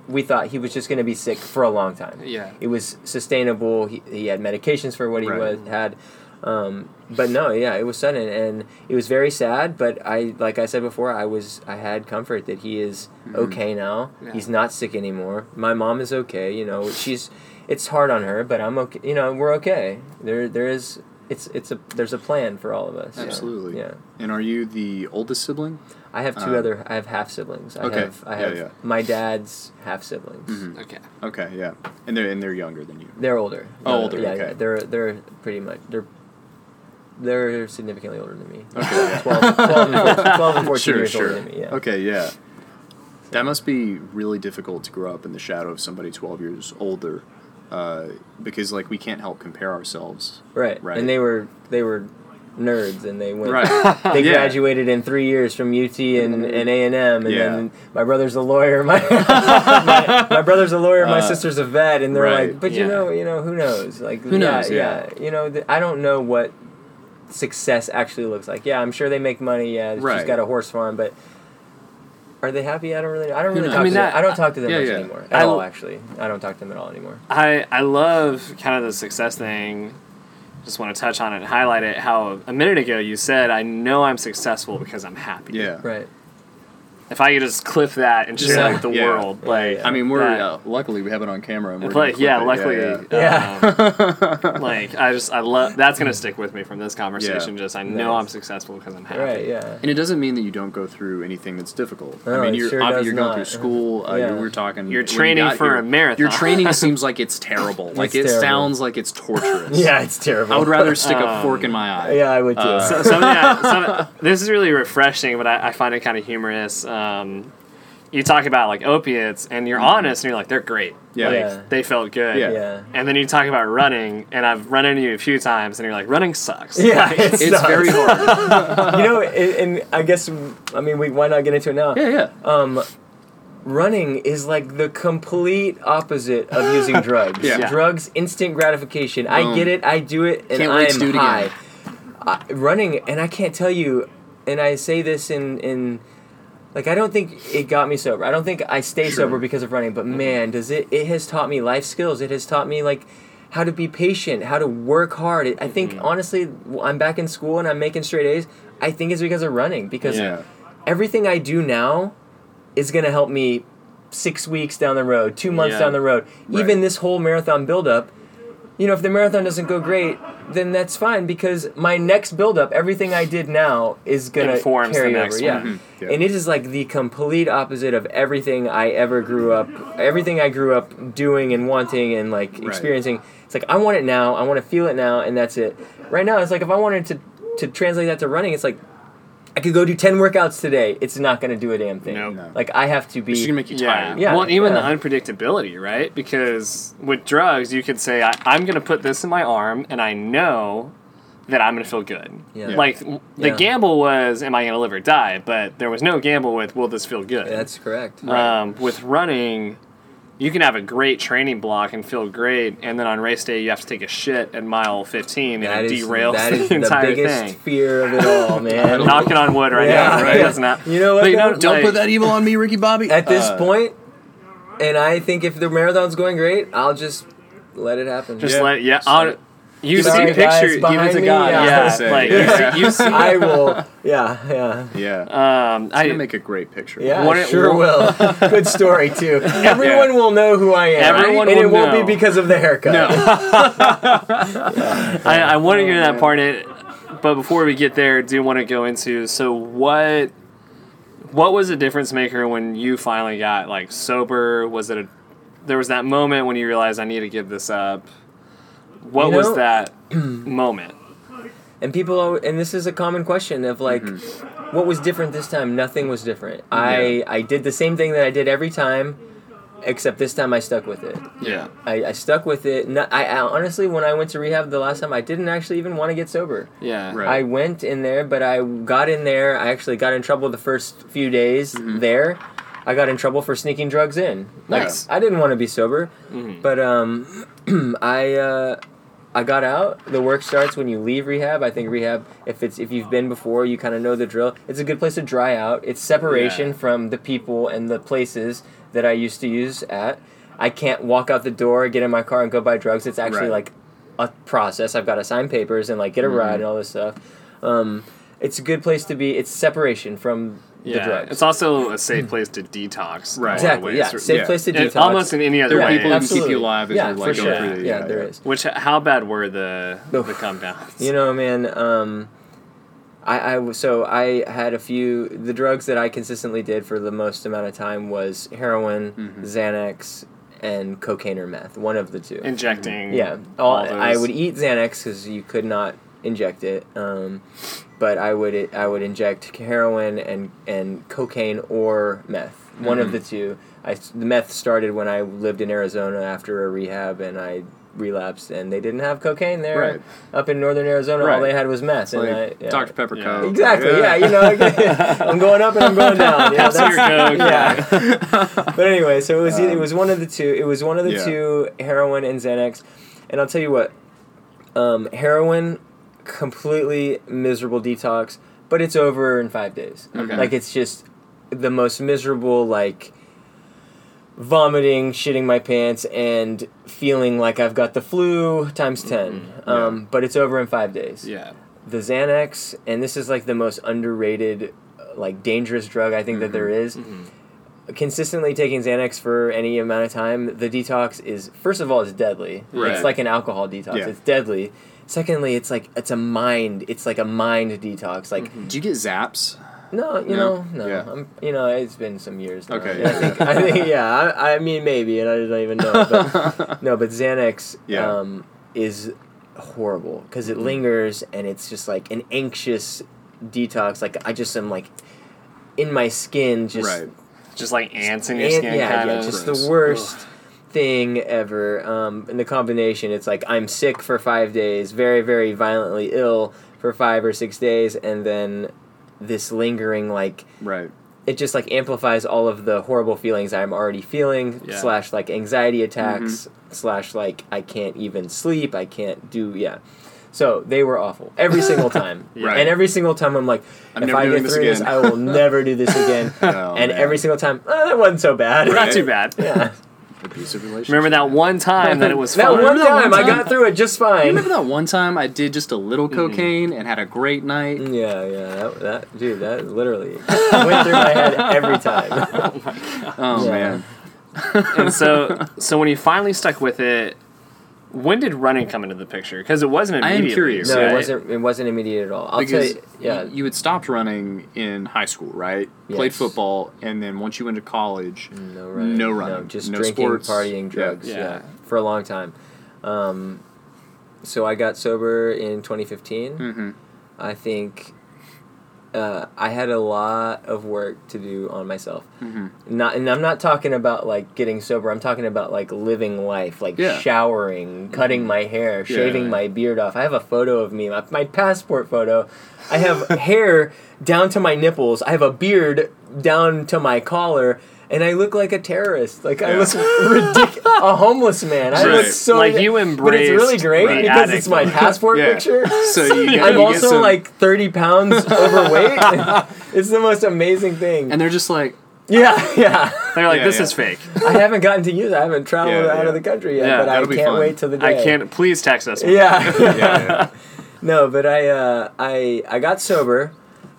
D: we thought he was just going to be sick for a long time
C: Yeah.
D: it was sustainable. He, he had medications for what he
B: Right.
D: was had, um, but no, yeah, it was sudden and it was very sad. But I, like I said before, I was I had comfort that he is okay now.
C: Yeah.
D: He's not sick anymore. My mom is okay. You know, she's it's hard on her, but I'm okay. You know, we're okay. There there is it's it's a there's a plan for all of us. yeah.
B: Absolutely.
D: Yeah.
B: And are you the oldest sibling?
D: I have two
B: Uh,
D: other. I have half siblings. I
B: Okay.
D: have. I
B: Yeah,
D: have
B: yeah.
D: my dad's half siblings.
B: Mhm.
C: Okay.
B: Okay, yeah. And they're and they're younger than you.
D: They're older.
B: Oh,
D: No,
B: older,
D: Yeah,
B: okay.
D: yeah. They're they're pretty much they're they're significantly older than me.
B: Okay, yeah.
D: 12, 12, and 14, 12 and 14
B: Sure,
D: years
B: sure.
D: older than me. Yeah.
B: Okay, yeah. That must be really difficult to grow up in the shadow of somebody 12 years older, uh, because like we can't help compare ourselves.
D: Right.
B: Right.
D: And they were they were nerds and they went
B: Right.
D: they
B: Yeah.
D: graduated in three years from UT and, and A and M and
B: Yeah.
D: then my brother's a lawyer my, my, my brother's a lawyer my
B: Uh,
D: sister's a vet and they're
B: right.
D: like but
C: Yeah.
D: you know you know who knows like
B: Who knows, yeah.
D: you know th- I don't know what success actually looks like yeah I'm sure they make money yeah she's
B: Right.
D: got a horse farm but are they happy I don't really I don't really talk
C: I mean,
D: to them
C: that-
D: I don't talk to them
B: yeah,
D: much
B: yeah.
D: anymore at
C: I-
D: all actually I don't talk to them at all anymore
C: I I love kind of the success thing. Just want to touch on it and highlight it. How a minute ago you said, "I know I'm successful because I'm happy."
B: Yeah.
D: right
C: If I could just clip that and share
B: Yeah.
C: it with the
B: Yeah.
C: world, like
D: yeah.
B: I mean, we're
C: that-
B: uh, luckily we have it on camera. And we're
C: Like yeah,
B: it.
C: luckily,
B: yeah.
D: Yeah.
C: um, like I just I love that's gonna stick with me from this conversation.
B: Yeah.
C: Just I know
D: Nice.
C: I'm successful because I'm happy.
D: right yeah
B: And it doesn't mean that you don't go through anything that's difficult.
D: No,
B: I mean, you're
D: sure
B: obviously
D: does
B: you're going
D: not.
B: through school. Uh,
D: Yeah.
B: you we're talking.
C: You're
B: when you
C: training for
B: your-
C: a marathon.
B: Your training seems like it's terrible. Like
D: It's
B: it
D: terrible.
B: sounds like it's torturous.
D: yeah it's terrible
B: I would rather stick a
C: Um,
B: fork in my eye.
D: yeah I would too
B: Uh,
C: So, yeah, this is really refreshing, but I, I find it kind of humorous. Um, you talk about like opiates, and you're honest, and you're like, they're great.
B: Yeah.
C: Like,
D: Yeah.
C: they felt good.
B: Yeah.
D: yeah
C: And then you talk about running, and I've run into you a few times, and you're like, running sucks.
D: Yeah,
C: Like,
D: it's,
B: It's
D: nuts.
B: very hard.
D: you know, and, and I guess I mean, we why not get into it now?
B: yeah, yeah.
D: Um, running is like the complete opposite of using drugs.
B: Yeah.
C: Yeah.
D: Drugs, instant gratification. I get it. I do it, and I
B: wait to
D: am
B: do it again.
D: high. I, running, and I can't tell you. And I say this in in. Like I don't think it got me sober. I don't think I stay
B: Sure.
D: sober because of running. But mm-hmm. man, does it! It has taught me life skills. It has taught me like how to be patient, how to work hard. It, I think mm-hmm. honestly, I'm back in school and I'm making straight A's. I think it's because of running because
B: Yeah.
D: everything I do now is going to help me six weeks down the road, two months
C: Yeah.
D: down the road.
B: Right.
D: Even this whole marathon buildup, you know, if the marathon doesn't go great, then that's fine because my next buildup, everything I did now is going to
C: Informs
D: carry
C: the next
D: over. Yeah.
B: Mhm. Yeah.
D: And it is like the complete opposite of everything I ever grew up, everything I grew up doing and wanting and like
B: Right.
D: experiencing. It's like I want it now, I want to feel it now, and that's it. Right now, it's like if I wanted to to translate that to running, it's like I could go do ten workouts today. It's not going to do a damn thing.
C: Nope.
B: No.
D: Like I have to
B: be. It's
D: be.
B: gonna make you
C: Yeah.
B: tired.
D: Yeah.
C: Well, even
D: yeah.
C: the unpredictability, right? Because with drugs, you could say, I, I'm going to put this in my arm, and I know that I'm going to feel good.
D: Yeah.
B: Yeah.
C: Like, the
D: Yeah.
C: gamble was, am I going to live or die? But there was no gamble with, will this feel good?
D: That's correct.
C: Um, with running, you can have a great training block and feel great, and then on race day, you have to take a shit at mile 15,
D: That
C: and it
D: is
C: derails
D: that
C: the
D: is the
C: entire
D: biggest
C: thing.
D: fear of it all, man.
C: Knocking on wood right
D: Yeah,
C: now, right?
D: yeah.
C: That's not.
D: You know what,
C: you know,
B: Don't
C: like-
B: put that evil on me, Ricky Bobby.
D: At this
B: Uh,
D: point, and I think if the marathon's going great, I'll just let it happen.
C: Just
B: Yeah.
C: let yeah. On, you
D: Sorry,
C: see
D: guys,
C: picture.
D: behind
B: give it to
D: me,
B: God, I was
D: Yeah,
C: like
B: Yeah.
C: you see. You see
D: I will. Yeah, yeah.
B: Yeah.
C: um,
B: It's
C: I
B: gonna make a great picture.
D: Yeah,
C: One-
D: sure
C: one-
D: will. Good story too. Everyone will know who I am,
C: Everyone
D: and
C: will
D: it won't
C: know.
D: be because of the haircut.
B: No.
C: I, I want to get to that part, it, but before we get there, do want to go into so what what was the difference maker when you finally got like sober? Was it a there was that moment when you realized I need to give this up. What
D: You
C: was that moment?
D: And people, al- and this is a common question of like,
B: Mm-hmm.
D: what was different this time? Nothing was different. I I did the same thing that I did every time, except this time I stuck with it.
B: Yeah.
D: I, I stuck with it. No, I, I honestly, when I went to rehab the last time, I didn't actually even want to get sober.
C: Yeah.
B: Right.
D: I went in there, but I got in there. I actually got in trouble the first few days
B: Mm-hmm.
D: there. I got in trouble for sneaking drugs in. Like,
B: Nice.
D: I didn't want to be sober,
C: Mhm.
D: but um, I uh, I got out. The work starts when you leave rehab. I think rehab, if it's if you've been before, you kind of know the drill. It's a good place to dry out. It's separation
C: Yeah.
D: from the people and the places that I used to use at. I can't walk out the door, get in my car, and go buy drugs. It's actually
B: Right.
D: like a process. I've got to sign papers and like get a ride and all this stuff. Um, it's a good place to be. It's separation from
C: Yeah.
D: drugs.
C: It's also a safe place to detox. in a lot
B: Right.
C: of
D: exactly
C: ways.
D: yeah. Safe
B: yeah.
D: place to
C: And
D: detox.
C: almost in any other
B: There
C: way.
B: people who can keep you alive
D: yeah,
B: like,
D: for sure.
B: through the-
D: yeah,
B: yeah,
D: there
B: yeah.
D: is.
C: Which how bad were the
D: Oof.
C: the come downs?
D: You know, man. Um, I, I w- so I had a few. The drugs that I consistently did for the most amount of time was heroin,
B: Mm-hmm.
D: Xanax, and cocaine or meth. One of the two.
C: injecting.
D: Yeah, all,
C: all
D: I would eat Xanax because you could not inject it. Um, but I would I would inject heroin and and cocaine or meth. One
C: Mm-hmm.
D: of the two. I s- the meth started when I lived in Arizona after a rehab, and I relapsed, and they didn't have cocaine there.
B: Right.
D: Up in northern Arizona, All they had was meth.
B: It's
D: and I, yeah.
B: Dr. Pepper
C: Yeah.
B: Coke.
D: Exactly. Yeah. You know, I'm going up and I'm going down. Yeah.
C: Pepsi or Coke,
D: yeah. but anyway, so it was it was one of the two. It was one of the
B: yeah.
D: two, heroin and Xanax. And I'll tell you what, um, heroin, completely miserable detox, but it's over in five days.
C: Okay.
D: Like it's just the most miserable like vomiting, shitting my pants, and feeling like I've got the flu times 10 Um, But it's over in five days
C: Yeah.
D: the Xanax, and this is like the most underrated, uh, like dangerous drug I think that there is. Consistently taking Xanax for any amount of time, the detox is first of all it's deadly.
B: Right.
D: It's like an alcohol detox.
B: Yeah.
D: It's deadly. Secondly, it's like it's a mind. It's like a mind detox. Like
B: Do you get zaps?
D: no, you
B: No?
D: know, no.
B: Yeah.
D: I'm, you know, it's been some years. Now.
B: Okay.
D: I think, I think yeah. I, I mean, maybe, and I don't even know. But, no, but Xanax
B: Yeah.
D: um, is horrible because
B: Mm-hmm.
D: it lingers and it's just like an anxious detox. Like I just am like in my skin, just
B: right.
C: Just like ants in your
D: and-
C: skin,
D: yeah,
C: kind
D: yeah,
C: of.
D: just
B: Gross.
D: the worst thing ever. Um, and the combination, it's like I'm sick for five days, very, very violently ill for five or six days, and then this lingering like
B: Right.
D: it just like amplifies all of the horrible feelings I'm already feeling
C: Yeah.
D: slash like anxiety attacks
B: Mm-hmm.
D: slash like I can't even sleep I can't do yeah so they were awful every single time
B: Right.
D: and every single time I'm like
B: I'm
D: if I get through this
B: again.
D: I will never do this again
B: Oh,
D: and
B: man.
D: every single time oh, that wasn't so bad
C: Not too bad.
D: yeah
B: Abusive relationship.
C: Remember that one time that it was
D: that
C: fun?
D: one
B: Remember that
D: time
B: one
D: I
B: time?
D: got through it just
B: You
D: fine
B: remember that one time I did just a little
D: Mm-hmm.
B: cocaine and had a great night?
D: yeah yeah that, that dude that literally went through my head every time
B: Oh
D: Yeah.
B: man.
C: and so, so when you finally stuck with it, when did running come into the picture? Because it wasn't immediate.
B: I am
C: immediately.
B: curious.
D: no
C: right?
D: it wasn't it wasn't immediate at all I'll
B: because
D: tell you yeah
B: you, you had stopped running in high school, right? Played football, and then once you went to college,
D: No running.
B: No running.
D: just
B: No
D: drinking,
B: sports.
D: partying, drugs.
C: Yeah.
D: Yeah. For a long time. Um, so I got sober in 2015.
B: Mhm.
D: I think uh, I had a lot of work to do on myself.
B: Mhm.
D: Not, and I'm not talking about like getting sober. I'm talking about like living life, like
B: Yeah.
D: showering, cutting my hair, shaving
B: yeah.
D: my beard off. I have a photo of me, my, my passport photo. I have hair down to my nipples. I have a beard down to my collar. And I look like a terrorist. Like I
B: Yeah.
D: look ridiculous. A homeless man. I look
B: Right.
D: so
C: Like, you embrace.
D: But it's really great
C: the
D: because it's my passport
B: Yeah.
D: picture.
B: So you get,
D: I'm
B: you get
D: also
B: some-
D: like 30 pounds overweight. it's the most amazing thing.
B: and they're just like,
D: yeah, yeah.
C: They're like,
B: Yeah,
C: this
B: yeah.
C: is fake.
D: I haven't gotten to use it. I haven't traveled
B: Yeah,
D: out
B: yeah.
D: of the country yet,
C: Yeah,
D: but I
B: that'll be
D: can't wait till the day.
C: I can't. Please text us.
D: Yeah.
B: yeah, yeah.
D: no, but I uh, I I got sober,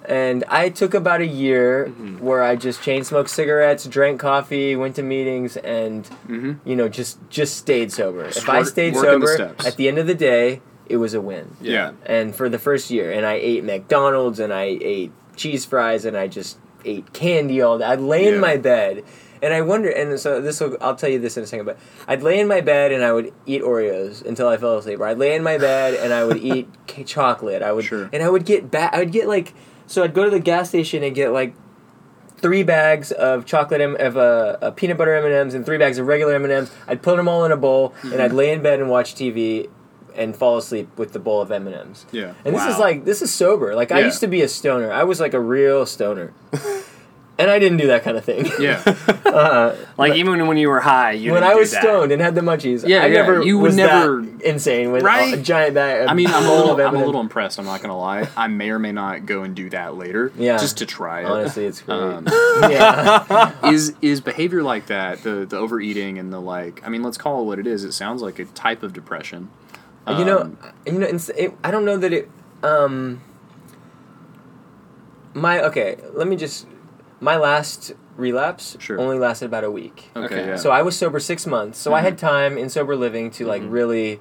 D: and I took about a year
B: Mm-hmm.
D: where I just chain smoked cigarettes, drank coffee, went to meetings, and
B: Mhm.
D: you know just just stayed sober.
B: Just
D: if I stayed
B: working the
D: sober, at the end of the day, it was a win.
B: yeah.
D: And for the first year, and I ate McDonald's and I ate cheese fries and I just ate candy all day. I'd lay in
B: Yeah.
D: my bed and I wonder, and so this will, I'll tell you this in a second, but I'd lay in my bed and I would eat Oreos until I fell asleep, or I'd lay in my bed and I would eat chocolate. I would,
B: Sure.
D: and I would get back. I would get like, so I'd go to the gas station and get like three bags of chocolate M- of uh, uh, peanut butter M and M's and three bags of regular M and M's. I'd put them all in a bowl and
B: Mm-hmm.
D: I'd lay in bed and watch TV and fall asleep with the bowl of M and M's.
B: Yeah.
D: And this is like this is sober. Like I
B: Yeah.
D: used to be a stoner. I was like a real stoner. and I didn't do that kind of thing.
B: Yeah.
C: Like even when you were high, you
D: when
C: didn't
D: I
C: do
D: was
C: that.
D: stoned and had the munchies,
B: Yeah,
D: I
B: yeah,
D: never
B: you would
D: was
B: never-
D: that insane with
B: Right?
D: a giant bag.
B: I mean, I'm a little,
D: of
B: I'm a little impressed. I'm not gonna lie. I may or may not go and do that later.
D: Yeah.
B: Just to try it.
D: Honestly, it's great.
B: Um,
D: yeah,
B: is is behavior like that the the overeating and the like? I mean, let's call it what it is. It sounds like a type of depression.
D: you know,
B: Um,
D: you know, it, I don't know that it. Um, my okay, let me just. My last relapse
B: Sure.
D: only lasted about a week.
B: Okay.
C: Okay.
B: Yeah.
D: So I was sober six months. So I had time in sober living to like
B: Mhm.
D: really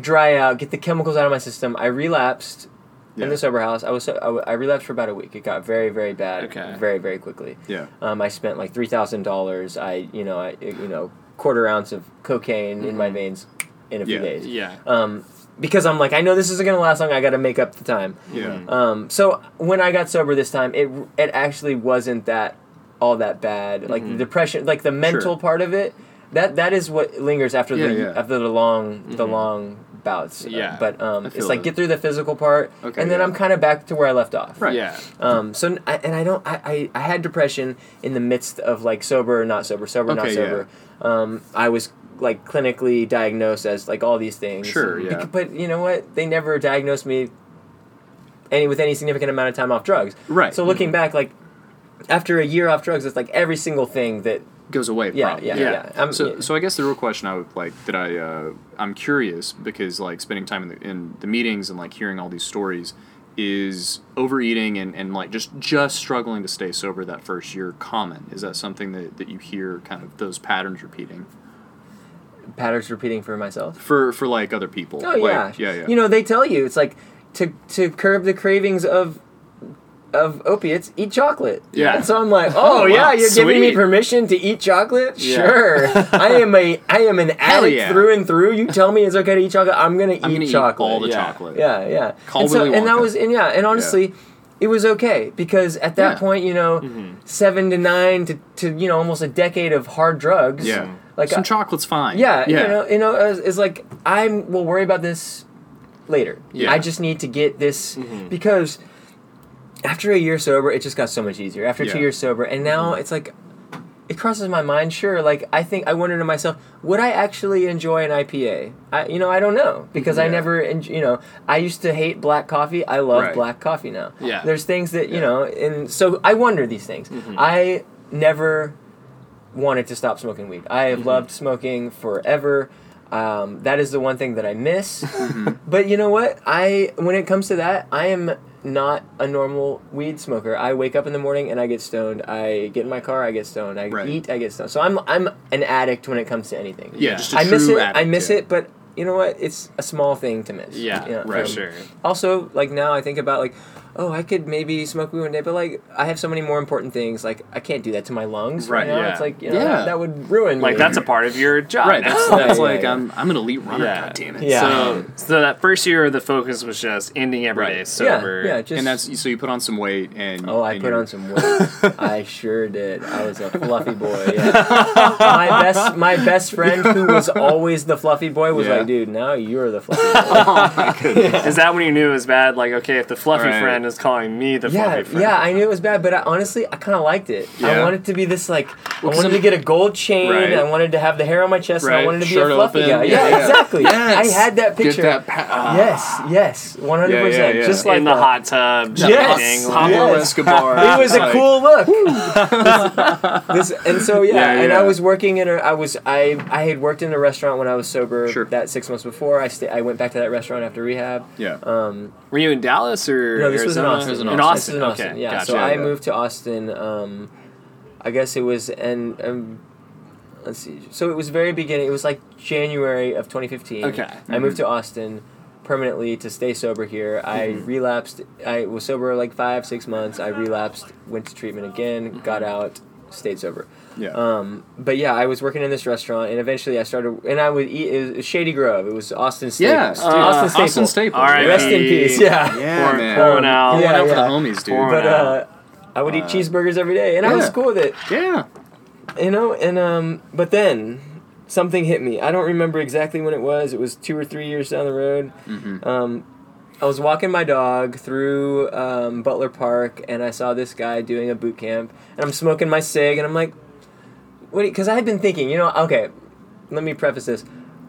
D: dry out, get the chemicals out of my system. I relapsed
B: Yeah.
D: in the sober house. I was so, I, w- I relapsed for about a week. It got very very bad,
C: Okay.
D: very very quickly.
B: yeah.
D: Um, I spent like three thousand dollars. I you know I you know quarter ounce of cocaine in my
C: Mhm.
D: veins in a few
B: Mm-hmm. Yeah.
D: days.
C: Yeah.
D: Um, because I'm like I know this isn't gonna last long. I got to make up the time.
B: Yeah.
D: Um, so when I got sober this time, it it actually wasn't that all that bad. Like the
C: Mhm.
D: depression, like the mental
B: Sure.
D: part of it, that that is what lingers after
B: Yeah,
D: the
B: yeah.
D: after the long the
C: Mhm.
D: long bouts. Uh,
C: Yeah.
D: but um, it's like
B: it.
D: get through the physical part,
B: Okay,
D: and then
B: yeah.
D: I'm kind of back to where I left off.
B: Right.
C: Yeah.
D: Um, so n- I, and I don't I, I, I had depression in the midst of like sober not sober sober not
B: Okay,
D: sober. Um, I was like clinically diagnosed as like all these things.
B: Sure,
D: Bec-
B: yeah.
D: But you know what? They never diagnosed me any with any significant amount of time off drugs.
B: Right.
D: So looking back, like after a year off drugs, it's like every single thing that
B: goes away.
D: Yeah,
B: probably.
D: yeah, yeah. I'm-
B: so,
D: yeah.
B: so I guess the real question I would like that I uh, I'm curious because like spending time in the, in the meetings and like hearing all these stories is overeating and, and like just just struggling to stay sober that first year common. Is that something that, that you hear kind of those patterns repeating
D: patterns repeating for myself.
B: for for like other people?
D: Oh
B: Like,
D: yeah,
B: yeah, yeah.
D: You know they tell you it's like to to curb the cravings of of opiates, eat chocolate.
B: Yeah.
D: And so I'm like, oh,
B: Oh,
D: yeah,
B: wow,
D: you're giving me permission to eat chocolate?
B: Yeah.
D: Sure. I am a I am an addict
B: yeah.
D: through and through. You tell me it's okay to eat chocolate, I'm gonna eat
B: I'm gonna
D: chocolate.
B: eat all the
C: Yeah.
B: chocolate.
D: Yeah, yeah.
B: Call
D: and so, and that was and yeah, and honestly, it was okay because at that
B: Yeah.
D: point, you know,
C: Mhm.
D: seven to nine to, to you know almost a decade of hard drugs.
B: Yeah.
D: Like
B: Some
D: I-
B: chocolate's fine.
D: yeah,
B: yeah.
D: you know, you know, it's, it's like I will worry about this later.
B: Yeah.
D: I just need to get this
C: Mhm.
D: because after a year sober, it just got so much easier. After two years sober, and now it's like it crosses my mind. Sure, like I think I wonder to myself, would I actually enjoy an IPA? I, you know, I don't know because I never, en- you know, I used to hate black coffee. I love
B: Right.
D: black coffee now.
C: Yeah.
D: There's things that you
B: Yeah.
D: know, and so I wonder these things.
C: Mhm.
D: I never wanted to stop smoking weed. I have
C: Mhm.
D: loved smoking forever. Um, that is the one thing that I miss.
B: Mhm.
D: but you know what? I when it comes to that, I am not a normal weed smoker. I wake up in the morning and I get stoned. I get in my car, I get stoned. I
B: Right.
D: eat, I get stoned. So I'm I'm an addict when it comes to anything.
B: Yeah, just a
D: I miss it. I miss
B: yeah.
D: it, but you know what? It's a small thing to miss.
C: Yeah,
D: You know,
C: for
D: um,
C: sure.
D: Also, like now I think about like, oh, I could maybe smoke weed one day, but like I have so many more important things. Like I can't do that to my lungs right,
B: Right,
D: now.
C: yeah.
D: It's like you know
B: Yeah.
D: that, that would ruin
C: Like
D: me.
C: that's a part of your job.
B: Right. That's, that's
D: yeah,
B: like
D: yeah.
B: I'm I'm an elite runner.
C: Yeah.
B: God damn it.
D: Yeah.
C: So, so that first year, the focus was just ending every day
B: Right.
C: sober.
D: Yeah, yeah. Just
B: and that's so you put on some weight and
D: Oh, I
B: and
D: put
B: you're-
D: on some weight. I sure did. I was a fluffy boy. Yeah. my best, my best friend, who was always the fluffy boy, was
B: Yeah.
D: like, "Dude, now you're the fluffy boy."
C: Oh Is that when you knew it was bad? Like, okay, if the fluffy
B: Right.
C: friend is calling me the
D: yeah,
C: fluffy friend.
D: yeah. I knew it was bad, but I, honestly, I kind of liked it.
B: Yeah.
D: I wanted to be this like. I wanted to get a gold chain.
B: Right.
D: I wanted to have the hair on my chest, and I wanted to be a fluffy
B: open.
D: guy.
B: Yeah,
D: Yeah,
B: yeah.
D: exactly.
B: Yes.
D: I had that
B: Get
D: picture.
B: that pa- ah.
D: yes, yes, one hundred
B: Yeah, yeah,
D: percent.
B: yeah.
D: Just like
C: in the
D: that.
C: hot tub.
D: Yes.
C: drinking,
B: Pablo
D: Yes.
B: Escobar.
D: it was a cool look. this, this- and so yeah,
B: Yeah,
D: and. I was working in a I was I I had worked in a restaurant when I was sober
B: Sure.
D: that 6 months before. I sta I went back to that restaurant after rehab.
B: Yeah.
D: Um
C: Were you in Dallas or
D: no, this was in? Austin.
B: It was in
C: In
B: Austin.
D: In
C: Austin.
D: Austin.
C: Okay,
D: Yeah.
C: gotcha.
D: So I moved to Austin um I guess it was and um, let's see. So it was very beginning. It was like January of 2015.
C: Okay.
D: I moved to Austin permanently to stay sober here. I
C: Mhm.
D: relapsed. I was sober like five, six months. I relapsed, went to treatment again, got out, stayed sober.
B: Yeah.
D: Um, but yeah, I was working in this restaurant, and eventually I started, and I would eat. It was Shady Grove. It was Austin Staple.
B: yeah.
D: Austin
C: Uh,
D: Staple.
B: Austin Staple.
C: All right.
D: Rest in peace. Yeah.
B: Yeah,
C: Pour-
B: man.
C: pouring out.
B: Pouring
D: Yeah,
B: out for the
D: yeah.
B: homies, dude.
C: Pouring
D: But
C: out.
D: uh, I would eat cheeseburgers every day, and I was
B: yeah.
D: cool with it.
B: yeah.
D: You know, and um, but then something hit me. I don't remember exactly when it was. It was two or three years down the road.
B: Mm-hmm.
D: Um, I was walking my dog through um, Butler Park, and I saw this guy doing a boot camp, and I'm smoking my cig, and I'm like, "What?" Because I've been thinking, you know, okay, let me preface this.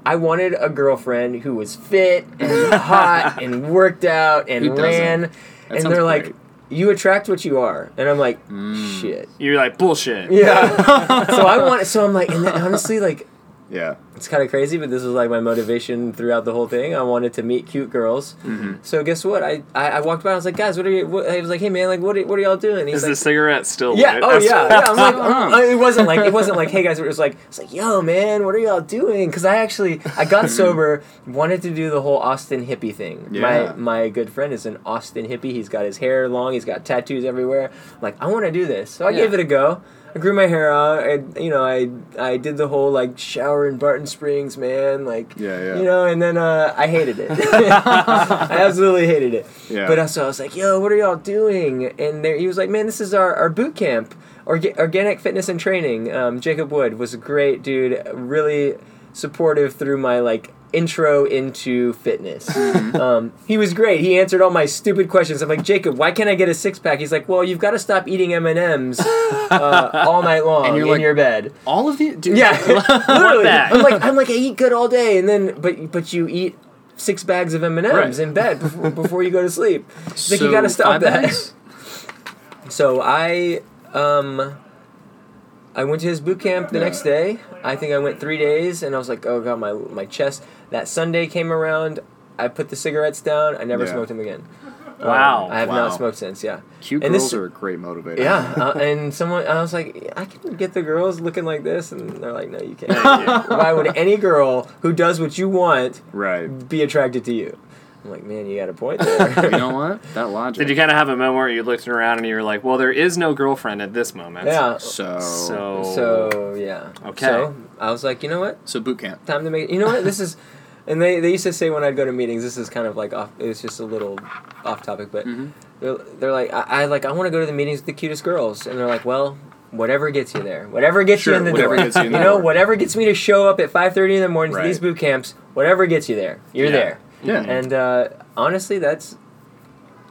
D: I wanted a girlfriend who was fit and hot and worked out and ran, and they're like,
B: great.
D: "You attract what you are," and I'm like,
B: Mm.
D: "Shit."
C: You're like bullshit.
D: Yeah. so I want. So I'm like, and then honestly, like,
B: Yeah.
D: it's kind of crazy, but this was like my motivation throughout the whole thing. I wanted to meet cute girls.
B: Mm-hmm.
D: So guess what? I, I I walked by. I was like, guys, what are you? What? I was like, hey man, like, what are, what are y'all doing? He's
C: Is
D: like,
C: the cigarette still
D: yeah.
C: lit?
D: Oh yeah. yeah. I'm like,
B: Uh-huh.
D: uh, it wasn't like it wasn't like, hey guys. It was like it's like, yo man, what are y'all doing? Because I actually I got sober, wanted to do the whole Austin hippie thing.
B: Yeah.
D: My my good friend is an Austin hippie. He's got his hair long. He's got tattoos everywhere. I'm like I want to do this. So I
B: Yeah.
D: gave it a go. I grew my hair out. I, you know, I I did the whole like shower in Barton Springs, man. Like,
B: Yeah, yeah.
D: You know, and then uh, I hated it. I absolutely hated it.
B: Yeah.
D: But uh, so I was like, "Yo, what are y'all doing?" And there, he was like, "Man, this is our, our boot camp, Orga- organic fitness and training." Um, Jacob Wood was a great dude, really supportive through my like intro into fitness.
B: Mm-hmm.
D: Um, he was great. He answered all my stupid questions. I'm like, Jacob, why can't I get a six pack? He's like, Well, you've got to stop eating M and M's uh, all night long
B: And you're
D: in
B: like-
D: your bed.
B: All of the dude.
D: Yeah, literally.
C: that?
D: I'm like, I'm like, I eat good all day, and then, but but you eat six bags of M and M's in bed before, before you go to sleep. It's like you got to stop that.
B: bags?
D: So I, um, I went to his boot camp the
B: Yeah.
D: next day. I think I went three days, and I was like, oh god, my my chest. That Sunday came around. I put the cigarettes down. I never
B: Yeah.
D: smoked them again. Um,
C: Wow.
D: I have
B: Wow.
D: not smoked since. Yeah.
B: Cute
D: And
B: girls
D: this-
B: are a great motivator.
D: Yeah, uh, and someone I was like, I can get the girls looking like this, and they're like, No, you can't. Why would any girl who does what you want
B: Right.
D: be attracted to you? I'm like, man, you got a point there.
B: You know what? That logic.
C: Did you kind of have a moment where you looked around and you were like, well, there is no girlfriend at this moment.
D: yeah.
B: So.
C: So.
D: So yeah.
C: Okay.
D: So I was like, you know what?
B: So boot camp.
D: Time to make. You know what? This is. And they, they used to say when I'd go to meetings, this is kind of like off. It was just a little off topic, but
B: Mm-hmm.
D: they're, they're like, I, I like I want to go to the meetings with the cutest girls, and they're like, well, whatever gets you there, whatever gets
B: Sure,
D: you in the
B: whatever
D: door,
B: gets you in the
D: know,
B: door.
D: whatever gets me to show up at five thirty in the morning to these boot camps, whatever gets you there, you're
C: Yeah.
D: there.
B: Yeah.
D: And uh, honestly, that's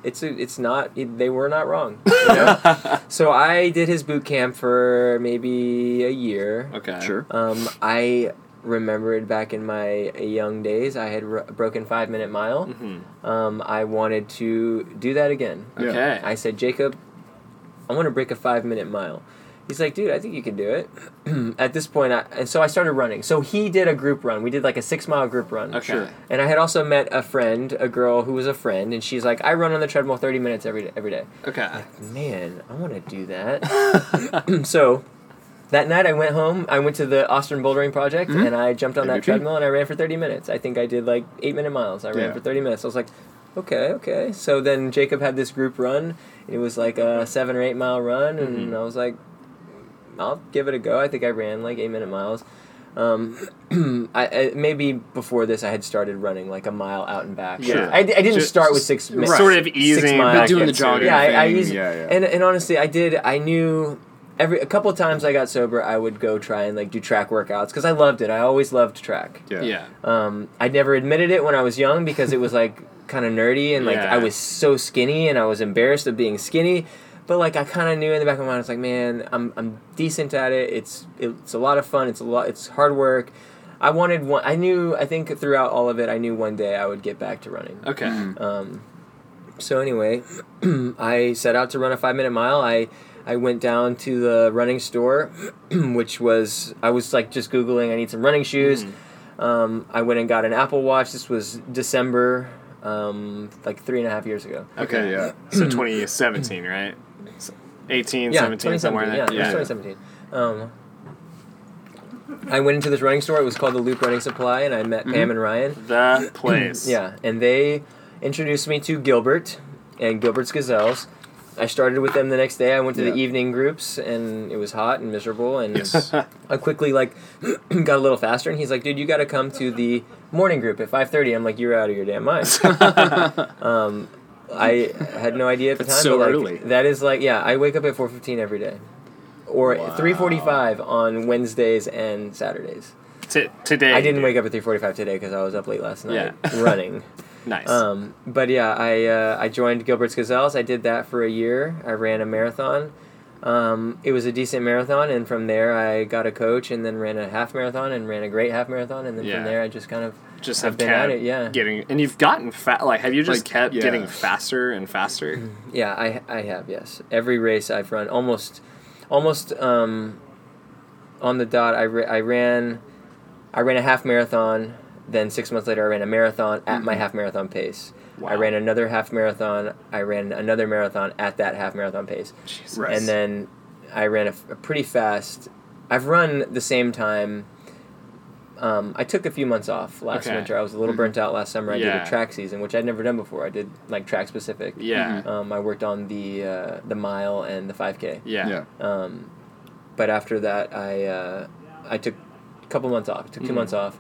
D: it's a, it's not they were not wrong. You know? so I did his boot camp for maybe a year.
C: Okay.
B: Sure.
D: Um, I remembered back in my young days, I had r- broken five minute mile.
C: Mhm.
D: Um, I wanted to do that again.
B: Yeah.
C: Okay.
D: I said, Jacob, I want to break a five minute mile. He's like, dude, I think you can do it. At this point, I, and so I started running. So he did a group run. We did like a six mile group run.
C: Okay.
B: Sure.
D: And I had also met a friend, a girl who was a friend, and she's like, I run on the treadmill 30 minutes every day. Every day.
C: Okay.
D: Man, I want to do that. so that night I went home. I went to the Austin Bouldering Project and I jumped on that treadmill and I ran for 30 minutes. I think I did like eight minute miles. I ran
B: Yeah.
D: for 30 minutes. I was like, okay, okay. So then Jacob had this group run. It was like a seven or eight mile run, and I was like, I'll give it a go. I think I ran like eight minute miles. Um, I, I maybe before this I had started running like a mile out and back.
C: Sure.
D: I, I didn't
C: Just
D: start with six minutes.
C: Sort of easing
D: miles.
C: back
B: Doing the
C: into
B: jogging
C: it.
D: Yeah, I, I used
B: yeah, yeah.
D: and and honestly, I did. I knew every a couple of times I got sober, I would go try and like do track workouts because I loved it. I always loved track.
B: Yeah.
C: Yeah.
D: Um, I never admitted it when I was young because it was like kind of nerdy and like
C: Yeah.
D: I was so skinny and I was embarrassed of being skinny. But like I kind of knew in the back of my mind, it's like, man, I'm I'm decent at it. It's it's a lot of fun. It's a lot. It's hard work. I wanted one. I knew. I think throughout all of it, I knew one day I would get back to running.
C: Okay.
D: Um, so anyway, I set out to run a five minute mile. I I went down to the running store, which was I was like just googling. I need some running shoes. Um, I went and got an Apple Watch. This was December, um, like three and a half years ago.
B: Okay. Yeah.
C: So 2017, right? So 18,
D: Yeah,
C: 17, somewhere in
D: 2017.
C: there.
D: Yeah, it was 2017. Um, I went into this running store. It was called the Loop Running Supply, and I met Pam and Ryan.
C: The place.
D: Yeah, and they introduced me to Gilbert and Gilbert's Gazelles. I started with them the next day. I went to
B: Yeah.
D: the evening groups, and it was hot and miserable. And
B: Yes.
D: I quickly like got a little faster. And he's like, "Dude, you got to come to the morning group at 5.30. I'm like, "You're out of your damn mind." um, I had no idea at the time.
B: That's so
D: but like,
B: early.
D: That is like, yeah, I wake up at 4.15 every day. Or
B: Wow.
D: 3.45 on Wednesdays and Saturdays.
C: T- today.
D: I didn't wake up at 3.45 today because I was up late last night
C: Yeah.
D: running.
C: Nice.
D: Um, but yeah, I uh, I joined Gilbert's Gazelles. I did that for a year. I ran a marathon. Um, it was a decent marathon, and from there I got a coach, and then ran a half marathon, and ran a great half marathon, and then
C: Yeah.
D: from there I just kind of
C: just
D: I've
C: have
D: been
C: kept
D: at it, yeah.
C: getting and you've gotten fat. Like, have you just
B: Like,
C: kept
B: yeah.
C: getting faster and faster?
D: yeah I I have yes every race I've run almost almost um, on the dot. I, ra- I ran I ran a half marathon. Then six months later, I ran a marathon at my half marathon pace. Wow. I
C: Mm-hmm.
D: Ran another half marathon. I ran another marathon at that half marathon pace.
C: Jesus.
D: And then I ran a pretty fast. I've run the same time. Um, I took a few months off last
C: Okay.
D: winter. I was a little burnt out last summer. I did a track season, which I'd never done before. I did like track specific.
C: Yeah.
D: Um, I worked on the uh, the mile and the five k.
C: Yeah.
B: yeah.
D: Um, but after that, I uh, I took a couple months off. Took 2
C: Mhm.
D: months off.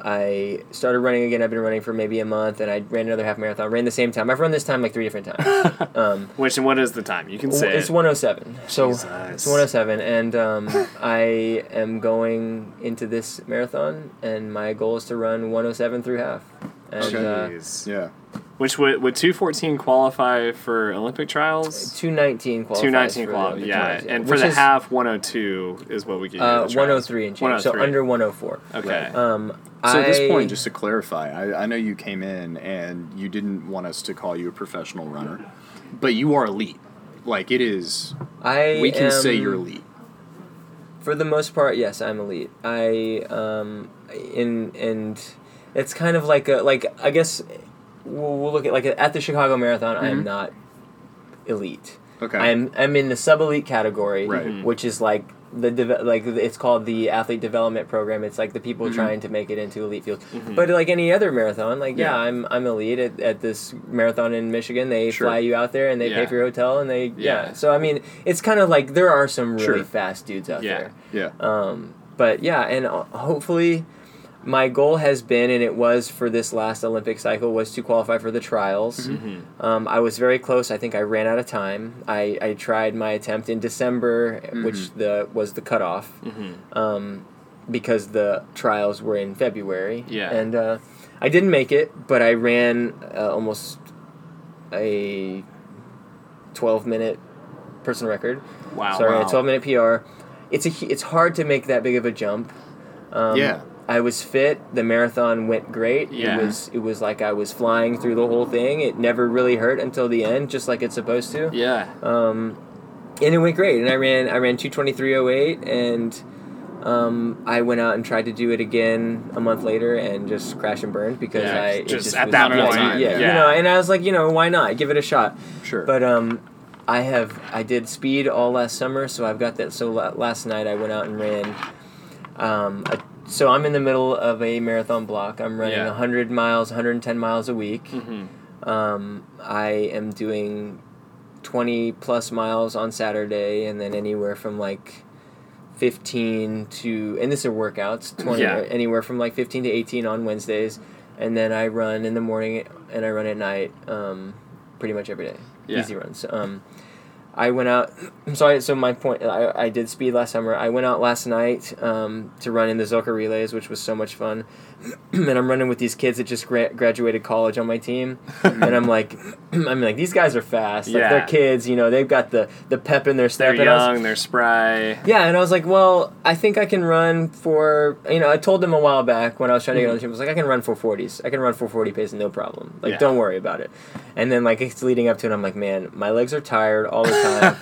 D: I started running again. I've been running for maybe a month, and I ran another half marathon. Ran the same time. I've run this time like three different times. um,
C: Which and what is the time? You can say
D: it's
C: it.
D: 107. So
C: Jesus.
D: it's 107, and um, I am going into this marathon, and my goal is to run 107 through half. And uh,
B: Yeah.
C: Which would would two fourteen qualify for Olympic trials?
D: 219 qualifies.
C: Two nineteen
D: for
C: qualify.
D: the
C: Yeah, and for
D: which
C: the
D: is,
C: half, one hundred two is what we get.
D: uh, 103 and change. So under 104.
C: Okay.
D: Um,
B: So at this point, just to clarify, I, I know you came in and you didn't want us to call you a professional runner, but you are elite. Like it is,
D: I
B: we can say you're elite.
D: For the most part, yes, I'm elite. I um in and it's kind of like a like I guess we'll, we'll look at like at the Chicago Marathon. I
B: Mm-hmm.
D: am not elite.
B: Okay.
D: I'm I'm in the sub elite category,
B: Right.
C: Mhm.
D: which is like the deve- like it's called the athlete development program. It's like the people
B: Mm-hmm.
D: trying to make it into elite fields. But like any other marathon, like yeah,
B: Yeah.
D: I'm I'm elite at, at this marathon in Michigan. They
B: Sure.
D: fly you out there and they
C: Yeah.
D: pay for your hotel and they yeah.
C: Yeah.
D: So I mean, it's kind of like there are some really
B: Sure.
D: fast dudes out
C: Yeah.
D: there.
B: yeah.
D: Um, but yeah, and uh, hopefully, my goal has been, and it was for this last Olympic cycle, was to qualify for the trials.
C: Mm-hmm.
D: Um, I was very close. I think I ran out of time. I, I tried my attempt in December, which the was the cutoff,
C: Mhm.
D: um, because the trials were in February.
C: Yeah.
D: and uh, I didn't make it, but I ran uh, almost a twelve minute personal record.
C: Wow.
D: Sorry,
B: wow.
D: a 12 minute PR. It's a it's hard to make that big of a jump. Um,
B: Yeah.
D: I was fit. The marathon went great.
C: Yeah.
D: It was it was like I was flying through the whole thing. It never really hurt until the end, just like it's supposed to.
C: Yeah.
D: Um, and it went great. And I ran I ran 223.08 and um, I went out and tried to do it again a month later and just crash and burned because
C: Yeah,
D: I it
C: just at
D: was-
C: that
D: yeah,
B: point,
D: yeah, you know, and I was like, you know, why not give it a shot?
B: Sure.
D: But um, I have I did speed all last summer, so I've got that. So last night I went out and ran. Um, a, so I'm in the middle of a marathon block. I'm running
C: Yeah.
D: 100 miles, 110 miles a week.
C: hmm
D: Um, I am doing 20 plus miles on Saturday, and then anywhere from like 15 to and this are workouts 20
C: Yeah.
D: anywhere from like 15 to 18 on Wednesdays, and then I run in the morning and I run at night. Um, pretty much every day.
C: Yeah.
D: Easy runs. Um, I went out. So I so my point. I, I did speed last summer. I went out last night um, to run in the Zilker relays, which was so much fun. and I'm running with these kids that just gra- graduated college on my team, and I'm like, I'm like these guys are fast. Like
C: Yeah.
D: they're kids. You know, they've got the the pep in their step. They're I was-
C: young. They're spry.
D: yeah, and I was like, well, I think I can run for you know. I told them a while back when I was trying to get on the mm-hmm. team. I was like, I can run 440s. I can run 440 pace, no problem. Like,
C: Yeah.
D: don't worry about it. And then like it's leading up to it. I'm like, man, my legs are tired all the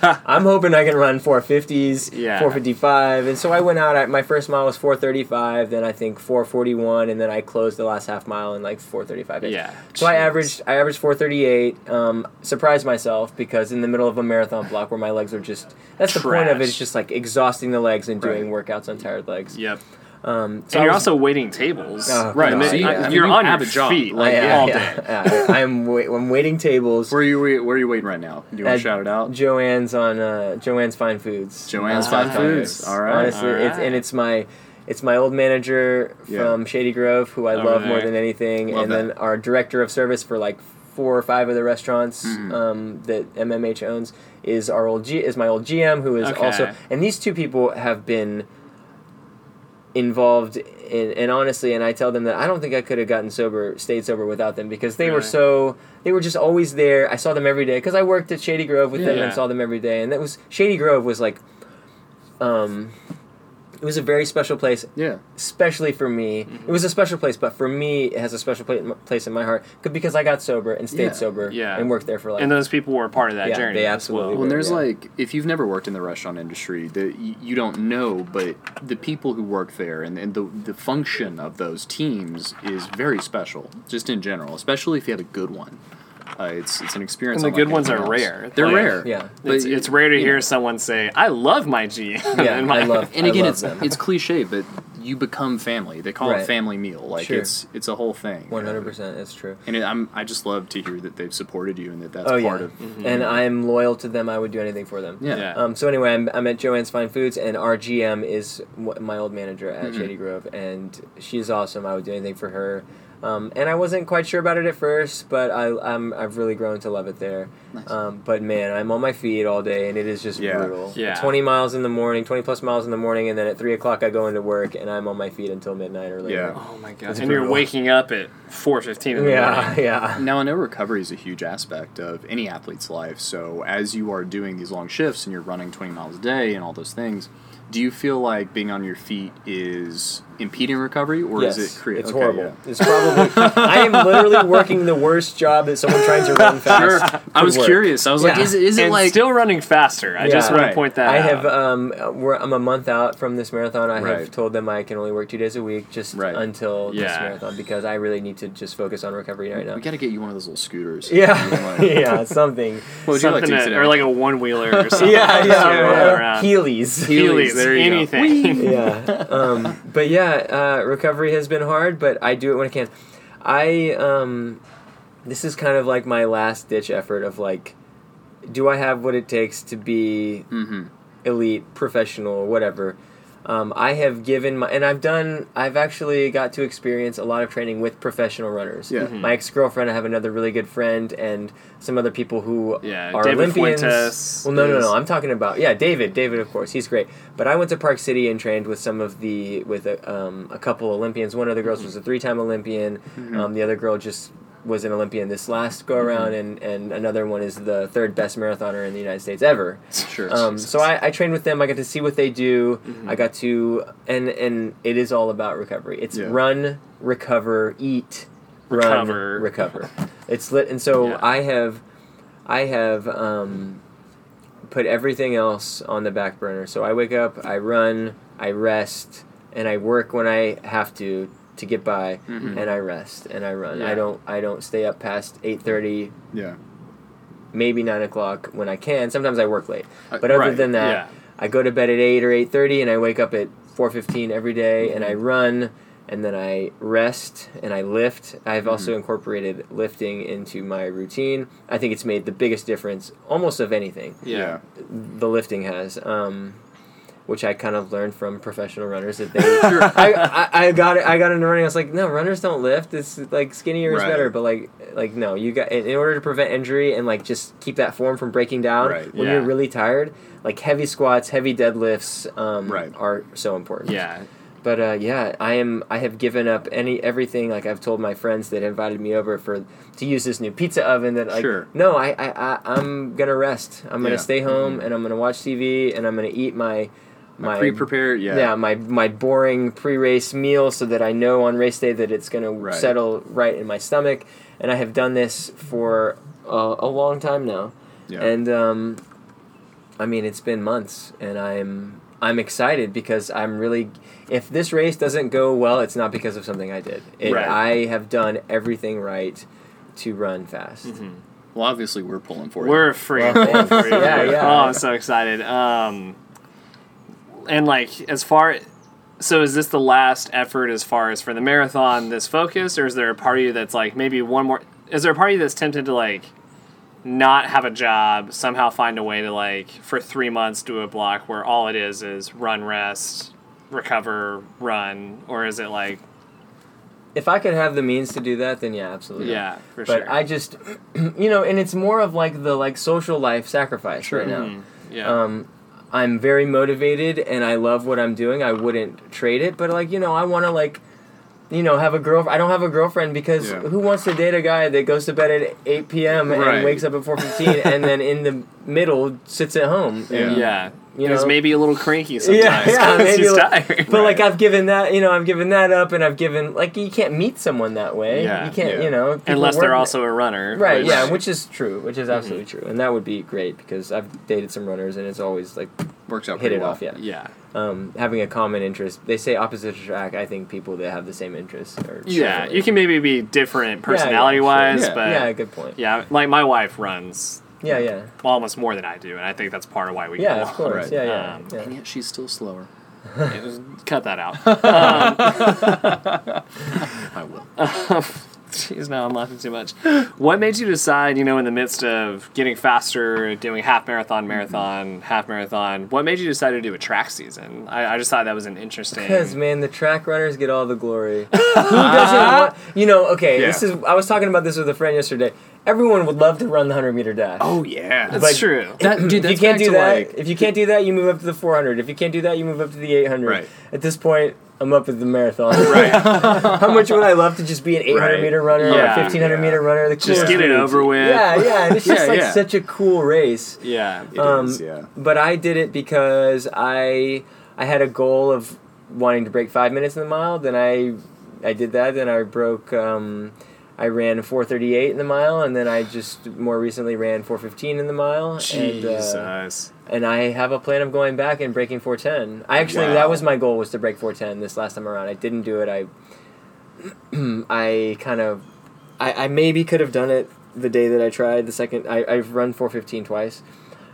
D: time. I'm hoping I can run 450s,
C: Yeah.
D: 455. And so I went out. At, my first mile was 435. Then I think 441, and then I closed the last half mile in like 435. -ish.
C: Yeah.
D: So I averaged I averaged 438. Um, surprised myself because in the middle of a marathon block where my legs are just that's the point of it. It's just like exhausting the legs and doing workouts on tired legs.
C: Yep.
D: Um, so
C: and you're
D: was-
C: also waiting tables.
D: Oh,
B: Right,
D: God.
B: so you-
C: I-
B: I mean,
C: you're
B: you
C: on
B: have
C: your
B: a job,
C: feet
B: like,
C: like
D: yeah,
C: all
D: yeah,
C: day.
D: yeah. I, I'm wait, I'm waiting tables.
B: Where are you where are you waiting right now? Do you want to shout it out?
D: Joann's on uh, Joann's Fine Foods.
B: Joann's
D: Uh,
B: Fine
D: Fine
B: Foods. All right.
D: Honestly,
C: All
D: it's and it's my it's my old manager
B: Yeah.
D: from Shady Grove who I
C: Over
D: love more than anything,
B: Love
D: and
B: that.
D: then our director of service for like four or five of the restaurants
B: Mhm.
D: um, that MMH owns is our old G is my old GM who is
C: Okay.
D: also and these two people have been involved in and honestly and I tell them that I don't think I could have gotten sober stayed sober without them because they were so they were just always there I saw them every day because I worked at Shady Grove with them
C: Yeah.
D: and saw them every day and that was Shady Grove was like um it was a very special place
B: Yeah.
D: especially for me
C: Mm-hmm.
D: it was a special place but for me it has a special pla- place in my heart because I got sober and stayed
B: Yeah.
D: sober
C: Yeah.
D: and worked there for like
C: And those people were part of that
D: Yeah,
C: journey.
D: they absolutely
C: well.
B: When
D: were.
B: there's
D: yeah.
B: like, if you've never worked in the restaurant industry, that you, you don't know, but the people who work there and, and the the function of those teams is very special, just in general, especially if you have a good one. Uh, it's it's an experience.
C: And the good ones are
B: else.
C: rare.
B: They're
C: Like-
B: rare.
D: Yeah.
B: But
C: It's, it's rare to hear
B: know.
C: someone say, "I love my G."
D: yeah
C: And my-
D: I love
B: And again,
D: love
B: it's
D: them.
B: it's cliche, but you become family. They call it family meal. Like
D: Sure.
B: it's it's a whole thing.
D: one hundred percent that's true
B: And it, I'm I just love to hear that they've supported you and that that's
D: oh yeah
B: part of.
D: and I'm loyal to them I would do anything for them
B: Yeah.
C: Yeah.
D: Um, so anyway, I'm, I'm at Joann's Fine Foods, and our GM is my old manager at
B: Mhm.
D: Shady Grove, and she's awesome. I would do anything for her. Um, and I wasn't quite sure about it at first, but I, I'm, I've really grown to love it there.
B: Nice.
D: Um, but man, I'm on my feet all day, and it is just
B: Yeah.
D: brutal.
C: Yeah.
D: 20 miles in the morning, 20 plus miles in the morning, and then at 3 o'clock I go into work, and I'm on my feet until midnight or later.
B: Yeah.
C: Oh my god!
D: It's
C: and you're waking up at four fifteen in the
D: Yeah,
C: morning.
D: yeah.
B: Now, I know recovery is a huge aspect of any athlete's life. So, as you are doing these long shifts and you're running 20 miles a day and all those things, do you feel like being on your feet is impeding recovery, or
D: yes,
B: is it creating?
D: it's horrible. It's probably. I am literally working the worst job that someone trying to run fast.
B: Sure. I was
D: work.
B: curious. I was like,
D: Yeah.
B: is it
C: and
B: like
C: still running faster. I just want
B: Right.
C: to point that out.
D: I
C: out.
D: have um, we're, I'm a month out from this marathon. I have told them I can only work two days a week just
B: Right.
D: until this marathon because I really need to just focus on recovery right now.
B: we got to get you one of those little scooters?
D: Yeah,
B: Like,
D: yeah, something.
B: What would you like
C: Something
B: to
C: that-
B: today?
C: or like a one wheeler or something.
D: Yeah,
C: Just
D: yeah,
C: roll.
D: Heelys.
C: Heelys,
B: There you go.
C: anything.
D: yeah. Um, but yeah, uh, recovery has been hard, but I do it when I can. I um, this is kind of like my last ditch effort of like, do I have what it takes to be
B: mm-hmm.
D: elite, professional, whatever. Um, I have given my, and I've done, I've actually got to experience a lot of training with professional runners.
B: Yeah.
C: Mhm.
D: My ex girlfriend, I have another really good friend, and some other people who
C: Yeah,
D: are
C: David
D: Olympians.
C: Fuentes
D: well, no, no,
C: is-
D: no. I'm talking about yeah, David. David, of course, he's great. But I went to Park City and trained with some of the with a, um, a couple Olympians. One of the girls was a three time Olympian.
B: Mm-hmm.
D: Um, the other girl just was an Olympian this last go around, and and another one is the third best marathoner in the United States ever.
B: Sure.
D: Um, so I, I trained with them. I got to see what they do. I got to and and it is all about recovery. It's
B: Yeah.
D: run, recover, eat,
C: Recover.
D: run, recover. It's lit, and so
C: Yeah.
D: I have, I have um, put everything else on the back burner. So I wake up, I run, I rest, and I work when I have to to get by,
B: Mhm.
D: and I rest and I run.
C: Yeah.
D: I don't I don't stay up past eight thirty
B: yeah.
D: maybe nine o'clock when I can. Sometimes I work late,
B: Uh,
D: but other
B: right,
D: than that,
C: yeah.
D: I go to bed at eight or eight thirty, and I wake up at four fifteen every day, and I
B: Mm-hmm.
D: run, and then I rest and I lift. I've
B: Mm-hmm.
D: also incorporated lifting into my routine. I think it's made the biggest difference, almost of anything.
C: Yeah.
D: The lifting has. Um, which I kind of learned from professional runners that they. I, I, I got it. I got into running. I was like, no, runners don't lift. It's like skinnier is
B: Right.
D: better. But like, like no, you got in in order to prevent injury and like just keep that form from breaking down
B: Right.
D: when
C: Yeah.
D: you're really tired. Like heavy squats, heavy deadlifts, um,
B: Right.
D: are so important.
C: Yeah.
D: But uh, yeah, I am. I have given up any everything. Like I've told my friends that invited me over for to use this new pizza oven. That like,
B: Sure.
D: no, I, I, I I'm gonna rest. I'm gonna
B: Yeah.
D: stay home and I'm gonna watch TV and I'm gonna eat my
B: My pre-prepared. Yeah.
D: yeah, my my boring pre-race meal so that I know on race day that it's gonna settle right in my stomach. And I have done this for a, a long time now.
B: Yeah.
D: And um, I mean, it's been months, and I'm I'm excited because I'm really. If this race doesn't go well, it's not because of something I did. It,
C: Right.
D: I have done everything right to run fast.
B: well, obviously, we're pulling for you.
C: We're free.
D: Well, thanks.
C: for you.
D: Yeah, yeah.
C: Oh, I'm so excited. Um, and like as far So is this the last effort as far as for the marathon this focus, or is there a part of you that's like maybe one more? Is there a part of you that's tempted to like not have a job, somehow find a way to like for three months do a block where all it is is run, rest, recover, run, or is it like
D: If I could have the means to do that, then yeah, absolutely.
C: yeah for
D: But
C: sure?
D: I just, you know, and it's more of like the like social life sacrifice right now.
C: Mhm. yeah.
D: Um, I'm very motivated and I love what I'm doing. I wouldn't trade it, but like you know, I want to like, you know, have a girl. I don't have a girlfriend because
E: Yeah.
D: who wants to date a guy that goes to bed at 8 p.m.
E: Right.
D: and wakes up at 4:15 and then in the middle sits at home? And,
C: yeah.
D: You
C: He's
D: know-
C: maybe a little cranky sometimes.
D: Yeah, yeah, maybe
C: he's tired.
D: But like I've given that, you know, I've given that up, and I've given like you can't meet someone that way.
C: Yeah,
D: you can't,
E: yeah.
D: you know,
C: Unless they're also a runner.
D: right.
C: which-
D: Yeah, which is true, which is absolutely true, and that would be great because I've dated some runners, and it's always like
E: Works out
D: hit it
E: well.
D: off. Yeah,
C: Yeah.
D: um, having a common interest. They say opposite attract. I think people that have the same interests are.
C: Yeah. You can maybe be different
D: Yeah, yeah,
C: personality wise,
E: sure. Yeah.
C: but
D: Yeah, good point.
C: yeah, like my wife runs
D: Yeah, yeah, Well,
C: almost more than I do, and I think that's part of why we
D: yeah.
C: get
D: Of course.
E: right.
D: Yeah, yeah,
C: Um,
D: yeah.
B: And yet she's still slower.
C: It was- Cut that out. Um,
E: I will.
C: Jeez, now I'm laughing too much. What made you decide, you know, in the midst of getting faster, doing half marathon, marathon, half marathon, what made you decide to do a track season? I, I just thought that was an interesting.
D: Because man, the track runners get all the glory. Who doesn't want? You know, okay. This is. I was talking about this with a friend yesterday. Everyone would love to run the hundred meter dash.
E: Oh yeah.
C: That's
D: but-
C: true.
B: That dude,
D: if you can't do that,
B: like
D: if you can't do that, you move up to the 400. If you can't do that, you move up to the 800.
E: Right.
D: At this point, I'm up at the marathon.
E: right.
D: How much would I love to just be an 800
E: Right.
D: meter runner or a 1500
E: Yeah.
D: meter runner? The
C: Just
D: coolest
C: get it over with.
D: Yeah, yeah. And it's just
E: Yeah,
D: like
E: yeah.
D: such a cool race.
C: Yeah.
E: It
D: Um,
E: is, yeah.
D: But I did it because I I had a goal of wanting to break five minutes in the mile. Then I I did that. Then I broke. Um, I ran 4:38 in the mile, and then I just more recently ran 4:15 in the mile. And, uh, and I have a plan of going back and breaking 410. I actually
E: Wow.
D: that was my goal was to break 410 this last time around. I didn't do it. I I kind of I, I maybe could have done it the day that I tried the second. I I've run 415 twice.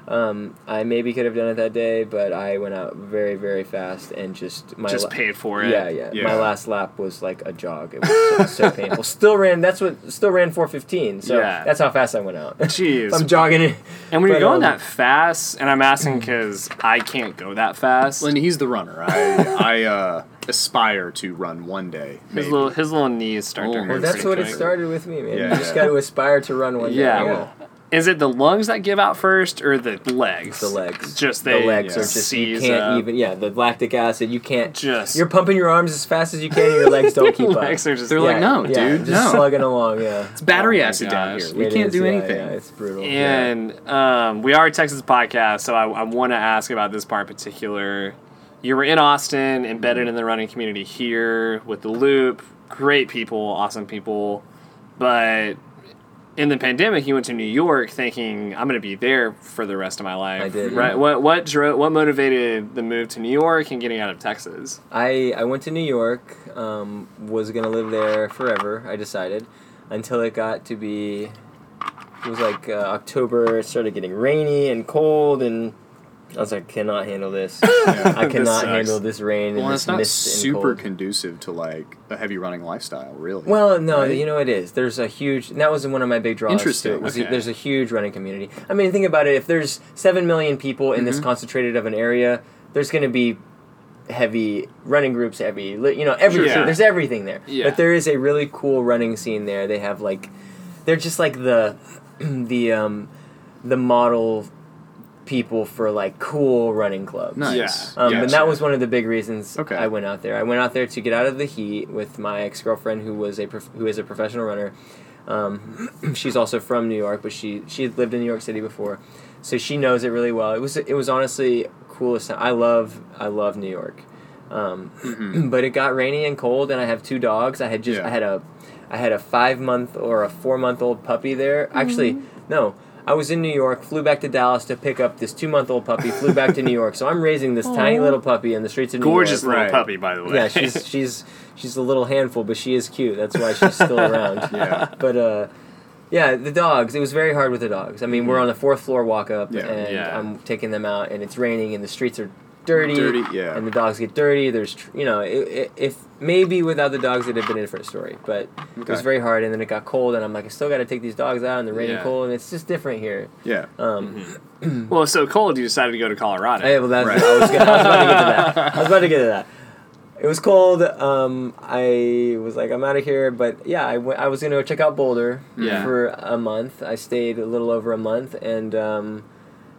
D: Um, I maybe could have done it that day, but I went out very very fast and just my
C: just
D: la-
C: paid for it.
D: yeah, yeah,
E: Yeah.
D: My last lap was like a jog. It was so, so painful. Still ran. That's what. Still ran 415. So
C: Yeah.
D: that's how fast I went out.
C: Jeez.
D: I'm jogging it.
C: and when you're going
D: um,
C: that fast, and I'm asking because I can't go that fast.
E: Well, and he's the runner. I I uh, aspire to run one day.
C: his little his little knees start to
B: Oh,
C: hurt.
D: Well, that's
C: pretty
D: what it started with me, man.
E: Yeah,
D: you just got to aspire to run one day.
C: Yeah. Is it the lungs that give out first, or the legs?
D: The legs.
C: Just
D: The legs
E: yeah.
D: are just you
C: seize
D: can't
C: up.
D: even. Yeah, the lactic acid. You can't.
C: Just
D: You're pumping your arms as fast as you can, and your legs don't keep up.
C: legs are just
B: They're like, no,
D: yeah,
B: dude,
D: just
B: no.
D: slugging along. Yeah,
B: it's battery
C: Oh my
B: acid down here. We
D: It
B: can't
D: is,
B: do anything.
D: Yeah, it's brutal.
C: And um, we are a Texas podcast, so I, I want to ask about this part in particular. You were in Austin, embedded in the running community here with the Loop. Great people, awesome people. But in the pandemic, you went to New York thinking, I'm going to be there for the rest of my life.
D: I did,
C: Right?
D: yeah.
C: What what drove, what motivated the move to New York and getting out of Texas?
D: I I went to New York. Um, was gonna live there forever. I decided, until it got to be. It was like uh, October. It started getting rainy and cold, and I was like, cannot handle this. I cannot
C: sucks.
D: handle this rain and
B: Well,
D: this
B: it's not
D: mist
E: super
D: cold.
E: conducive to like a heavy running lifestyle, really.
D: Well, no,
E: Right?
D: you know it is. There's a huge. And that was one of my big draws.
B: Interesting,
D: To it, was
E: okay.
D: There's a huge running community. I mean, think about it. If there's seven million people in
B: Mm-hmm.
D: this concentrated of an area, there's going to be heavy running groups, heavy. You know, everything.
C: Sure.
D: There's everything there.
C: Yeah.
D: But there is a really cool running scene there. They have like, they're just like the, the um, the model people for like cool running clubs.
E: nice.
D: Um, And that was one of the big reasons
E: Okay.
D: I went out there. I went out there to get out of the heat with my ex girlfriend, who was a prof- who is a professional runner. Um, she's also from New York, but she she had lived in New York City before, so she knows it really well. It was it was honestly coolest. I love I love New York, um, but it got rainy and cold, and I have two dogs. I had just
E: Yeah.
D: I had a I had a five month or a four month old puppy there. Actually, no. I was in New York, flew back to Dallas to pick up this two month old puppy, flew back to New York. So I'm raising this tiny little puppy in the streets of New
C: Gorgeous
D: York.
C: Gorgeous little
E: Right.
C: puppy, by the way.
D: Yeah, she's she's she's a little handful, but she is cute. That's why she's still around.
E: Yeah.
D: But uh, yeah, the dogs. It was very hard with the dogs. I mean, we're on the fourth floor walk up,
E: Yeah.
D: and
C: Yeah.
D: I'm taking them out, and it's raining, and the streets are dirty,
E: Dirty, yeah.
D: and the dogs get dirty. There's tr- you know, it, it, if maybe without the dogs it'd have been a different story, but it was very hard. And then it got cold, and I'm like, I still got to take these dogs out in the rain and
C: Yeah.
D: cold, and it's just different here.
E: Yeah.
D: Um,
C: Well, it's so cold, you decided to go to Colorado.
D: Hey, well, that's,
E: Right.
D: I, was gonna, I was about to get to that. I was about to get to that. It was cold. Um, I was like, I'm out of here. But yeah, I, went, I was going to go check out Boulder
C: Yeah.
D: for a month. I stayed a little over a month and um,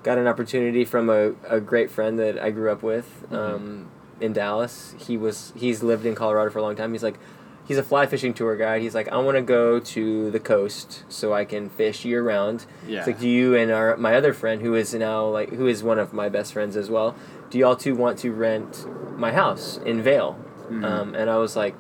D: got an opportunity from a, a great friend that I grew up with um, in Dallas. He was he's lived in Colorado for a long time. He's like, he's a fly fishing tour guide. He's like, I want to go to the coast so I can fish year round.
C: Yeah.
D: It's like, do you and our my other friend, who is now like, who is one of my best friends as well, do y'all two want to rent my house in Vail? Um, and I was like,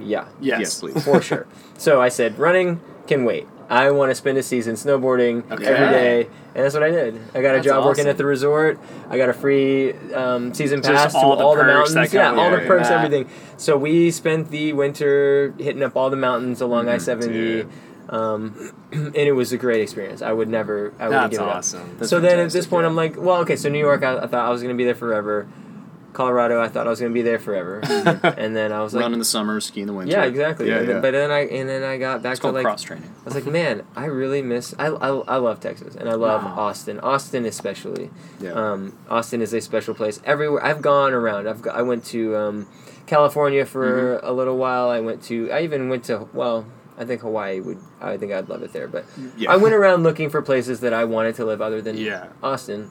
D: yeah,
C: Yes.
E: Yes, please.
D: for sure. So I said, running can wait. I want to spend a season snowboarding
C: Okay.
D: every day, and that's what I did. I got a
C: That's
D: job working at the resort. I got a free um, season
C: Just
D: pass to
C: all
D: all
C: the
D: mountains. Yeah, all the perks,
C: that.
D: everything. So we spent the winter hitting up all the mountains along I seventy, um, and it was a great experience. I would never, I
C: That's
D: give it up.
C: awesome.
E: That's
D: so then at this point,
E: yeah.
D: I'm like, well, okay. So New York, I, I thought I was going to be there forever. Colorado, I thought I was going to be there forever, and then I was like,
E: Run in the summer, ski in the winter.
D: yeah, exactly.
E: Yeah,
D: and then,
E: yeah.
D: But then I and then I got back
E: it's
D: to like
E: cross training.
D: I was like, man, I really miss. I, I, I love Texas and I love
C: Wow.
D: Austin. Austin especially.
E: Yeah.
D: Um, Austin is a special place. Everywhere I've gone around. I've got, I went to um, California for
E: Mm-hmm.
D: a little while. I went to. I even went to. Well, I think Hawaii would. I think I'd love it there. But
E: Yeah.
D: I went around looking for places that I wanted to live other than
C: Yeah.
D: Austin.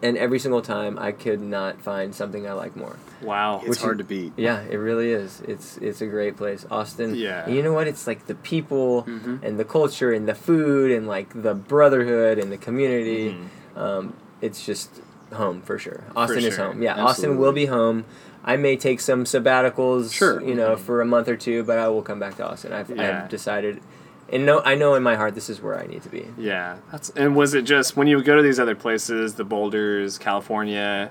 D: And every single time, I could not find something I like more.
C: Wow.
E: It's
D: Which
E: hard
D: is-
E: to beat.
D: Yeah, it really is. It's it's a great place, Austin.
C: Yeah.
D: And you know what? It's like the people
E: Mhm.
D: and the culture and the food and like the brotherhood and the community.
C: Mm-hmm.
D: Um, it's just home for sure. Austin is
C: sure.
D: home. Yeah, Austin will be home. I may take some sabbaticals,
E: Sure.
D: you know, for a month or two, but I will come back to Austin. I've,
C: Yeah.
D: I've decided, and no, I know in my heart this is where I need to be.
C: Yeah, that's and was it just when you would go to these other places, the Boulders, California,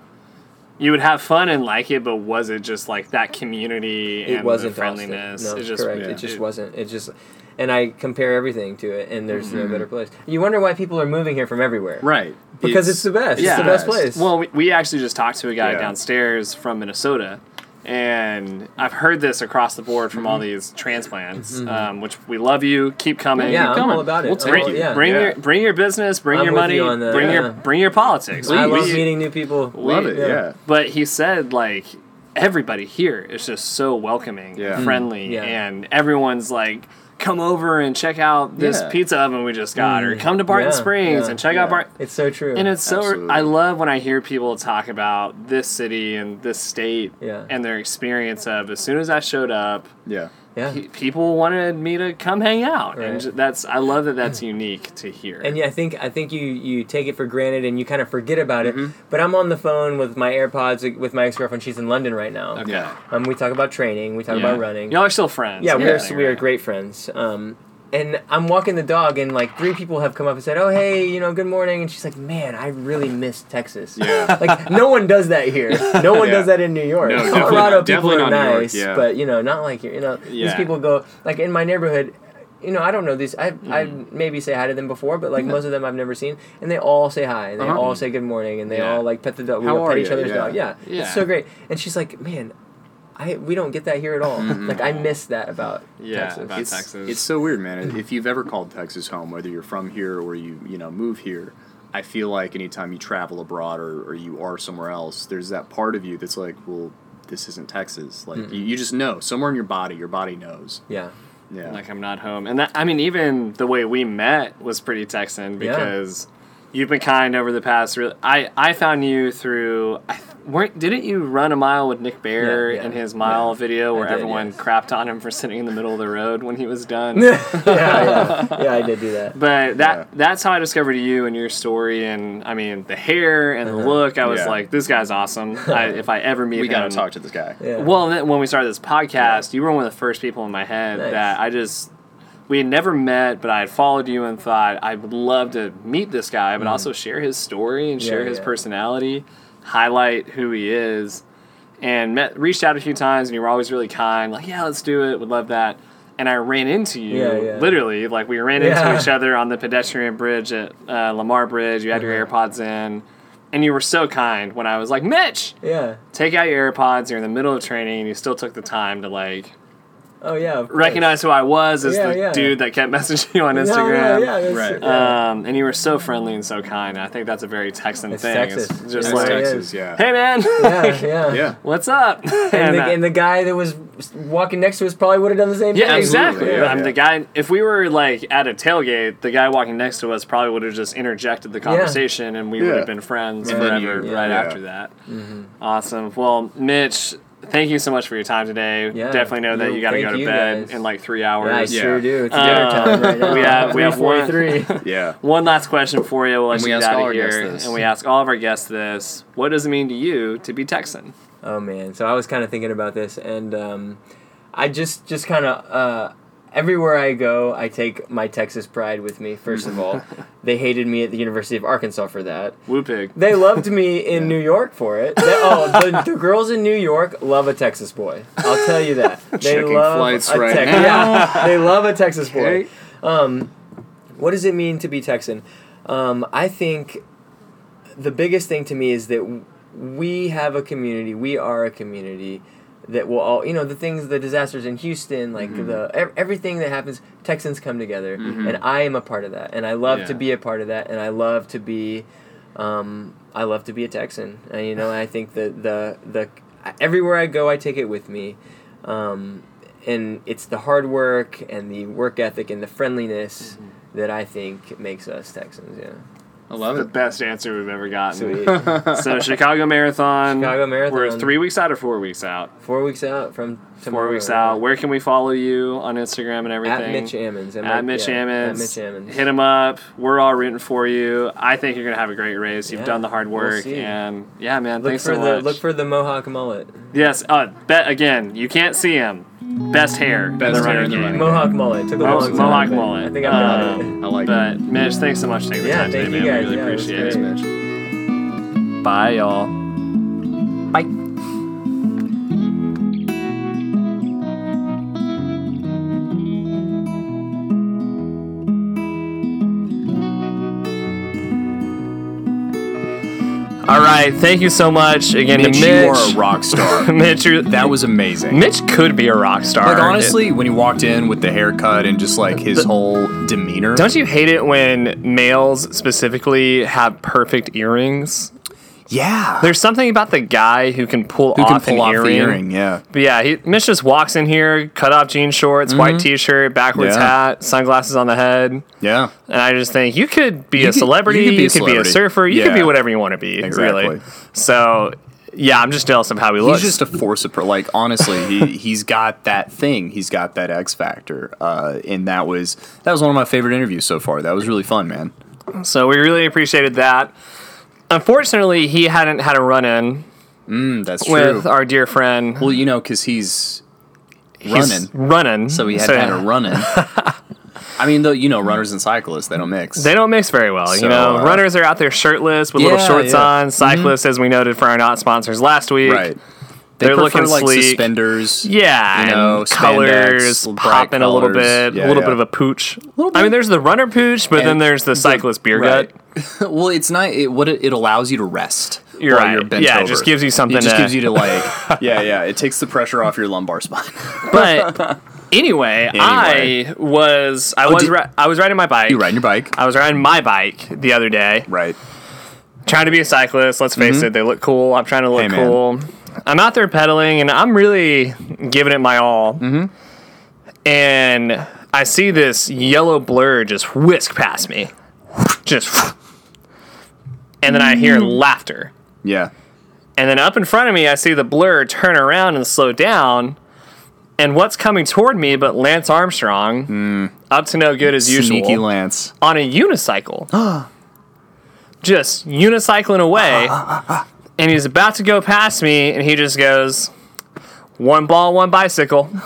C: you would have fun and like it, but was it just like that community
D: It
C: and
D: wasn't
C: the friendliness?
D: Austin. No,
C: it just,
D: correct.
E: yeah.
D: It just wasn't. It just, and I compare everything to it, and there's
C: Mm-hmm.
D: no better place. You wonder why people are moving here from everywhere,
E: Right.
D: Because it's, the best.
C: Yeah.
D: It's the best place.
C: Well, we, we actually just talked to a guy
E: Yeah.
C: downstairs from Minnesota, and I've heard this across the board from all these transplants, um, which we love you. Keep coming.
D: Mm-hmm. yeah,
C: Keep
D: I'm
C: coming.
D: all about it.
E: We'll take
D: all-
E: you.
D: yeah.
C: Bring
E: Yeah.
C: your bring your business, bring
D: I'm
C: your money,
D: you on that,
C: bring
D: yeah.
C: your bring your politics.
D: I
C: We-
D: love
C: we-
D: meeting new people.
E: Love it. Yeah.
C: But he said like everybody here is just so welcoming,
E: Yeah.
C: and
E: Mm.
C: friendly,
D: Yeah.
C: and everyone's like, "Come over and check out this
E: Yeah.
C: pizza oven we just got," or "Come to Barton
D: Mm. Yeah,
C: Springs
D: yeah,
C: and check
E: yeah.
C: out Barton."
D: It's so true.
C: And it's so
E: Absolutely.
C: I love when I hear people talk about this city and this state
D: Yeah.
C: and their experience of as soon as I showed up,
E: Yeah.
D: Yeah.
C: pe- people wanted me to come hang out, and
D: Right.
C: ju- that's I love that that's unique to hear.
D: And yeah, I think I think you you take it for granted and you kind of forget about
C: Mm-hmm.
D: it. But I'm on the phone with my AirPods with my ex girlfriend. She's in London right now.
C: Okay.
E: Yeah.
D: Um, we talk about training. We talk
C: Yeah.
D: about running.
C: Y'all are still friends.
D: Yeah,
C: and
D: we are
C: everything,
D: we are great friends. Um, and I'm walking the dog, and like three people have come up and said, "Oh, hey, you know, good morning." And she's like, "Man, I really miss Texas."
E: Yeah.
D: like no one does that here. No one
E: Yeah.
D: does that in New York.
E: No,
D: Colorado people are
E: New York,
D: nice,
E: yeah.
D: but you know, not like here. You know, these people go like in my neighborhood. You know, I don't know these. I I
E: Mm.
D: maybe say hi to them before, but like most of them I've never seen, and they all say hi, and they
E: Uh-huh.
D: all say good morning, and they
C: Yeah.
D: all like pet the dog. We
E: How
D: all
E: are
D: each other's
E: Yeah.
D: dog. Yeah,
C: Yeah.
D: it's so great. And she's like, man. I, we don't get that here at all. Like I miss that about
C: Yeah,
D: Texas.
C: about
E: It's,
C: Texas.
E: it's so weird, man. If you've ever called Texas home, whether you're from here or you, you know, move here, I feel like anytime you travel abroad or, or you are somewhere else, there's that part of you that's like, well, this isn't Texas. Like, you, you just know. Somewhere in your body, your body knows.
D: yeah.
E: Yeah.
C: like I'm not home. And that I mean, even the way we met was pretty Texan
D: Yeah.
C: Because you've been kind over the past. Really, I I found you through. I, weren't didn't you run a mile with Nick Bare
D: Yeah, yeah,
C: in his mile
D: yeah.
C: video where
D: did,
C: everyone
D: yes.
C: crapped on him for sitting in the middle of the road when he was done?
D: yeah, yeah, yeah, I did do that.
C: But that
E: Yeah.
C: that's how I discovered you and your story, and I mean the hair and
D: Uh-huh.
C: the look. I was
E: Yeah.
C: like, this guy's awesome. I, if I ever meet
E: we
C: him,
E: got to talk to this guy.
D: Yeah.
C: well, then when we started this podcast, you were one of the first people in my head
D: Nice.
C: that I just we had never met, but I had followed you and thought I would love to meet this guy, but also share his story and
D: Mm-hmm. Yeah,
C: share his
D: yeah.
C: personality, highlight who he is, and met reached out a few times, and you were always really kind, like yeah, let's do it, would love that. And I ran into you
D: Yeah,
C: literally, like we ran into each other on the pedestrian bridge at uh, Lamar Bridge. You had your
D: Uh-huh.
C: AirPods in. and you were so kind when I was like, Mitch,
D: Yeah.
C: take out your AirPods. You're in the middle of training, and you still took the time to like
D: Oh yeah. of course.
C: recognize who I was as
D: Yeah,
C: the
D: yeah.
C: dude that kept messaging you on
D: No, no,
C: Instagram.
D: yeah, that's-
E: Right.
C: Um, and you were so friendly and so kind. And I think that's a very Texan
D: It's
C: thing.
D: Texas.
C: It's just
D: It's
C: like,
D: Texas.
E: Texas, yeah.
C: hey man,
D: yeah, yeah.
E: Yeah.
C: what's up?
D: And,
C: And,
D: the,
C: uh,
D: and the guy that was walking next to us probably would have done the same
C: yeah,
D: thing.
C: exactly.
E: Yeah,
C: I'm the guy. If we were like at a tailgate, the guy walking next to us probably would have just interjected the conversation, and we would have been friends
E: And
C: forever
E: you-
C: right
E: yeah.
C: after that. Awesome. Well, Mitch. Thank you so much for your time today.
D: Yeah.
C: Definitely know that
D: You-
C: you got to go to bed
D: guys.
C: in like three
D: Yeah, I
C: hours.
E: Yeah.
D: sure do. It's
C: Uh,
D: dinner time right now.
C: we have- we have one-
E: Yeah.
C: One last question for you. We'll let
E: And we
C: you
E: ask
C: get out
E: all
C: of
E: our guests
C: here,
E: this.
C: and we ask all of our guests this: What does it mean to you to be Texan?
D: Oh man, so I was kind of thinking about this, and um, I just just kind of uh, everywhere I go, I take my Texas pride with me. First of all, they hated me at the University of Arkansas for that.
C: Woo pig.
D: They loved me in New York for it. They, oh, the, the girls in New York love a Texas boy. I'll tell you that. They
E: Checking
D: love
E: flights
D: a
E: right
D: Tex-
E: now.
D: Yeah, they love a Texas boy.
E: Okay.
D: Um, what does it mean to be Texan? Um, I think the biggest thing to me is that we have a community. We are a community that will all you know the things the disasters in Houston like
C: Mm-hmm.
D: the everything that happens Texans come together and I am a part of that and I love to be a part of that and I love to be um, I love to be a Texan. And you know I think that the the everywhere I go I take it with me. Um, and it's the hard work and the work ethic and the friendliness
C: Mm-hmm.
D: that I think makes us Texans yeah
E: I love
C: The
E: it.
C: best answer we've ever gotten.
D: sweet
C: So Chicago Marathon.
D: Chicago Marathon.
C: We're three weeks out or four weeks out.
D: four weeks out from tomorrow
C: Four weeks
D: yeah.
C: out. Where can we follow you on Instagram and everything?
D: At Mitch Ammons.
C: At Mitch
D: yeah,
C: Ammons.
D: At Mitch Ammons.
C: Hit him up. We're all rooting for you. I think you're gonna have a great race. You've
D: Yeah,
C: done the hard
D: we'll
C: work,
D: see.
C: and yeah, man.
D: Look
C: thanks
D: for
C: so
D: the
C: much.
D: look for the Mohawk mullet.
C: yes. Uh, bet again. You can't see him. Best hair.
E: Best
C: the
E: hair in the
C: game.
E: running
D: Mohawk mullet. Took a
C: Mo-
D: long time.
C: Mohawk mullet.
D: I think I've got
C: Um,
D: it.
E: I like
C: But Mitch, thanks so much for taking the
D: Yeah,
C: time
D: thank
C: today,
D: you
C: man.
D: guys.
C: We really
D: Yeah,
C: appreciate
E: it.
C: it.
E: Mitch.
C: Bye, y'all. All right. Thank you so much again
B: Mitch,
C: to Mitch.
B: you are a rock star.
C: Mitch,
B: that was amazing.
C: Mitch could be a rock star.
B: Like honestly, when he walked in with the haircut and just like his whole demeanor,
C: Don't you hate it when males specifically have perfect earrings?
B: Yeah,
C: There's something about the guy who can pull
B: who
C: off
B: can pull
C: an
B: off
C: earring.
B: the earring? Yeah,
C: But yeah, he, Mitch just walks in here, cut off jean shorts, white t-shirt, backwards
B: Mm-hmm. Yeah.
C: hat, sunglasses on the head,
B: yeah,
C: and I just think you could be a
B: could- you
C: celebrity,
B: could be a
C: you could be a surfer, you could be whatever you want to be,
B: Exactly.
C: really. So yeah, I'm just jealous of how he looks.
B: he's just a force of pro. Like honestly, he he's got that thing. He's got that X factor. Uh, and that was that was one of my favorite interviews so far. That was really fun, man.
C: so we really appreciated that. Unfortunately, he hadn't had a run-in
B: Mm, that's true.
C: with our dear friend.
B: well, you know, because he's
C: He's
B: running,
C: running.
B: so he had to had a running. I mean, though, you know, runners and cyclists they don't mix.
C: They don't mix very well. you know,
B: uh,
C: runners are out there shirtless with little
B: Yeah,
C: shorts
B: yeah. Mm-hmm.
C: on. Cyclists, as we noted for our not sponsors last week,
B: right. They
C: They're
B: prefer,
C: looking
B: like
C: sleek.
B: suspenders.
C: Yeah,
B: You know,
C: and colors, popping a little bit,
B: Yeah,
C: a little
B: yeah.
C: bit of a pooch.
B: Little
C: I mean, there's the runner pooch, but then there's the cyclist beer
B: Right.
C: gut.
B: well, it's not. It, what it, it allows you to rest.
C: You're
B: while
C: right.
B: You're bent
C: Yeah, it just gives you something
B: It just
C: to-
B: gives you to like. yeah, yeah. It takes the pressure off your lumbar spine.
C: But anyway, I was I was
B: did-
C: ri- I was riding my bike.
B: you riding your bike,
C: I was riding my bike the other day,
B: right?
C: trying to be a cyclist. Let's face it, they look cool. I'm trying to look
B: Mm-hmm. Hey,
C: cool. I'm out there pedaling, and I'm really giving it my all.
B: Mm-hmm.
C: And I see this yellow blur just whisk past me, just, and then I hear
B: Mm.
C: laughter.
B: Yeah.
C: And then up in front of me, I see the blur turn around and slow down. And what's coming toward me but Lance Armstrong, up to no good as usual,
B: Hmm. Sneaky Lance.
C: on a unicycle. just unicycling away. and he's about to go past me, and he just goes, one ball, one bicycle.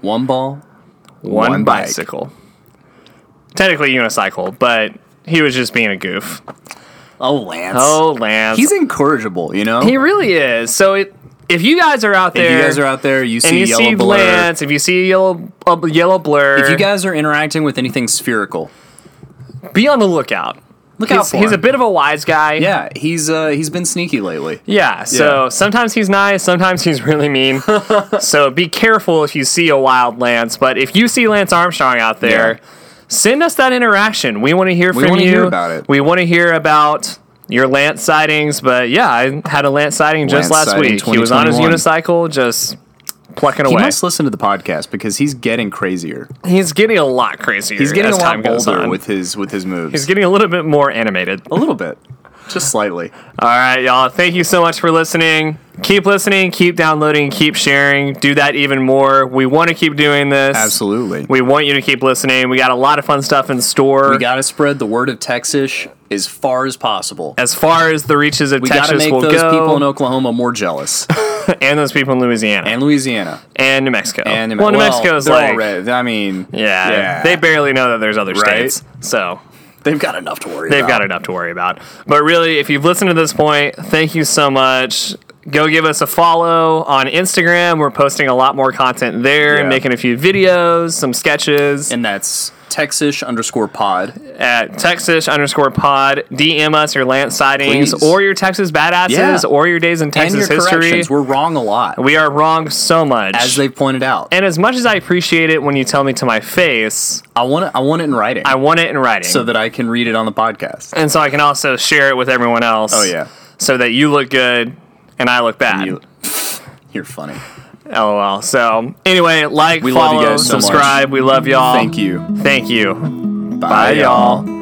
B: One ball,
C: One,
B: One bike.
C: bicycle. Technically unicycle, but he was just being a goof.
B: Oh, Lance.
C: Oh, Lance.
B: He's incorrigible, you know.
C: he really is. So it, if you guys are out there, if
B: you guys are out there, you
C: and
B: see
C: you
B: yellow
C: see
B: blur.
C: Lance, if you see a yellow a yellow blur,
B: If you guys are interacting with anything spherical,
C: be on the lookout.
B: Look out
C: he's,
B: for
C: he's a bit of a wise guy.
B: Yeah, he's uh, he's been sneaky lately.
C: Yeah, so
B: Yeah.
C: sometimes he's nice, sometimes he's really mean. so be careful if you see a wild Lance. But if you see Lance Armstrong out there,
B: Yeah.
C: send us that interaction. We want to hear
B: We
C: from
B: wanna
C: you.
B: hear about it.
C: We want to hear about your Lance sightings. But yeah, I had a Lance sighting just
B: Lance
C: last
B: sighting
C: week. He was on his unicycle, just plucking
B: He
C: away.
B: must listen to the podcast because he's getting crazier.
C: He's getting a lot crazier.
B: He's getting
C: as
B: a lot bolder with his with his moves.
C: He's getting a little bit more animated.
B: a little bit, just slightly.
C: All right, y'all. Thank you so much for listening. Keep listening, keep downloading, keep sharing. Do that even more. We want to keep doing this.
B: Absolutely.
C: We want you to keep listening. We got a lot of fun stuff in store.
B: We got to spread the word of Texas as far as possible.
C: as far as the reaches of
B: We got to
C: Texas
B: make
C: will
B: those
C: go,
B: people in Oklahoma more jealous,
C: and those people in Louisiana and,
B: Louisiana.
C: and New Mexico.
B: and New
C: well, New
B: well,
C: Mexico's
B: they're
C: like,
B: all red. I mean,
C: yeah, they barely know that there's other
B: Right?
C: states, so
B: they've got enough to worry.
C: they've
B: about.
C: got enough to worry about. But really, if you've listened to this point, thank you so much. Go give us a follow on Instagram. We're posting a lot more content there,
B: Yeah.
C: making a few videos, some sketches.
B: and that's Texas underscore pod.
C: at Texas underscore pod. DM us your Lance sightings
B: Please.
C: or your Texas badasses
B: Yeah.
C: or your days in Texas history.
B: We're wrong a lot,
C: we are wrong so much.
B: as they've pointed out.
C: and as much as I appreciate it when you tell me to my face,
B: I want it. I want it in writing,
C: I want it in writing.
B: so that I can read it on the podcast.
C: and so I can also share it with everyone else.
B: Oh yeah,
C: So that you look good and I look bad.
B: you, you're funny.
C: Oh, LOL. So anyway, like,
B: We love
C: follow,
B: so much.
C: subscribe. We love y'all.
B: Thank you.
C: Thank you.
B: Bye,
C: Bye, y'all.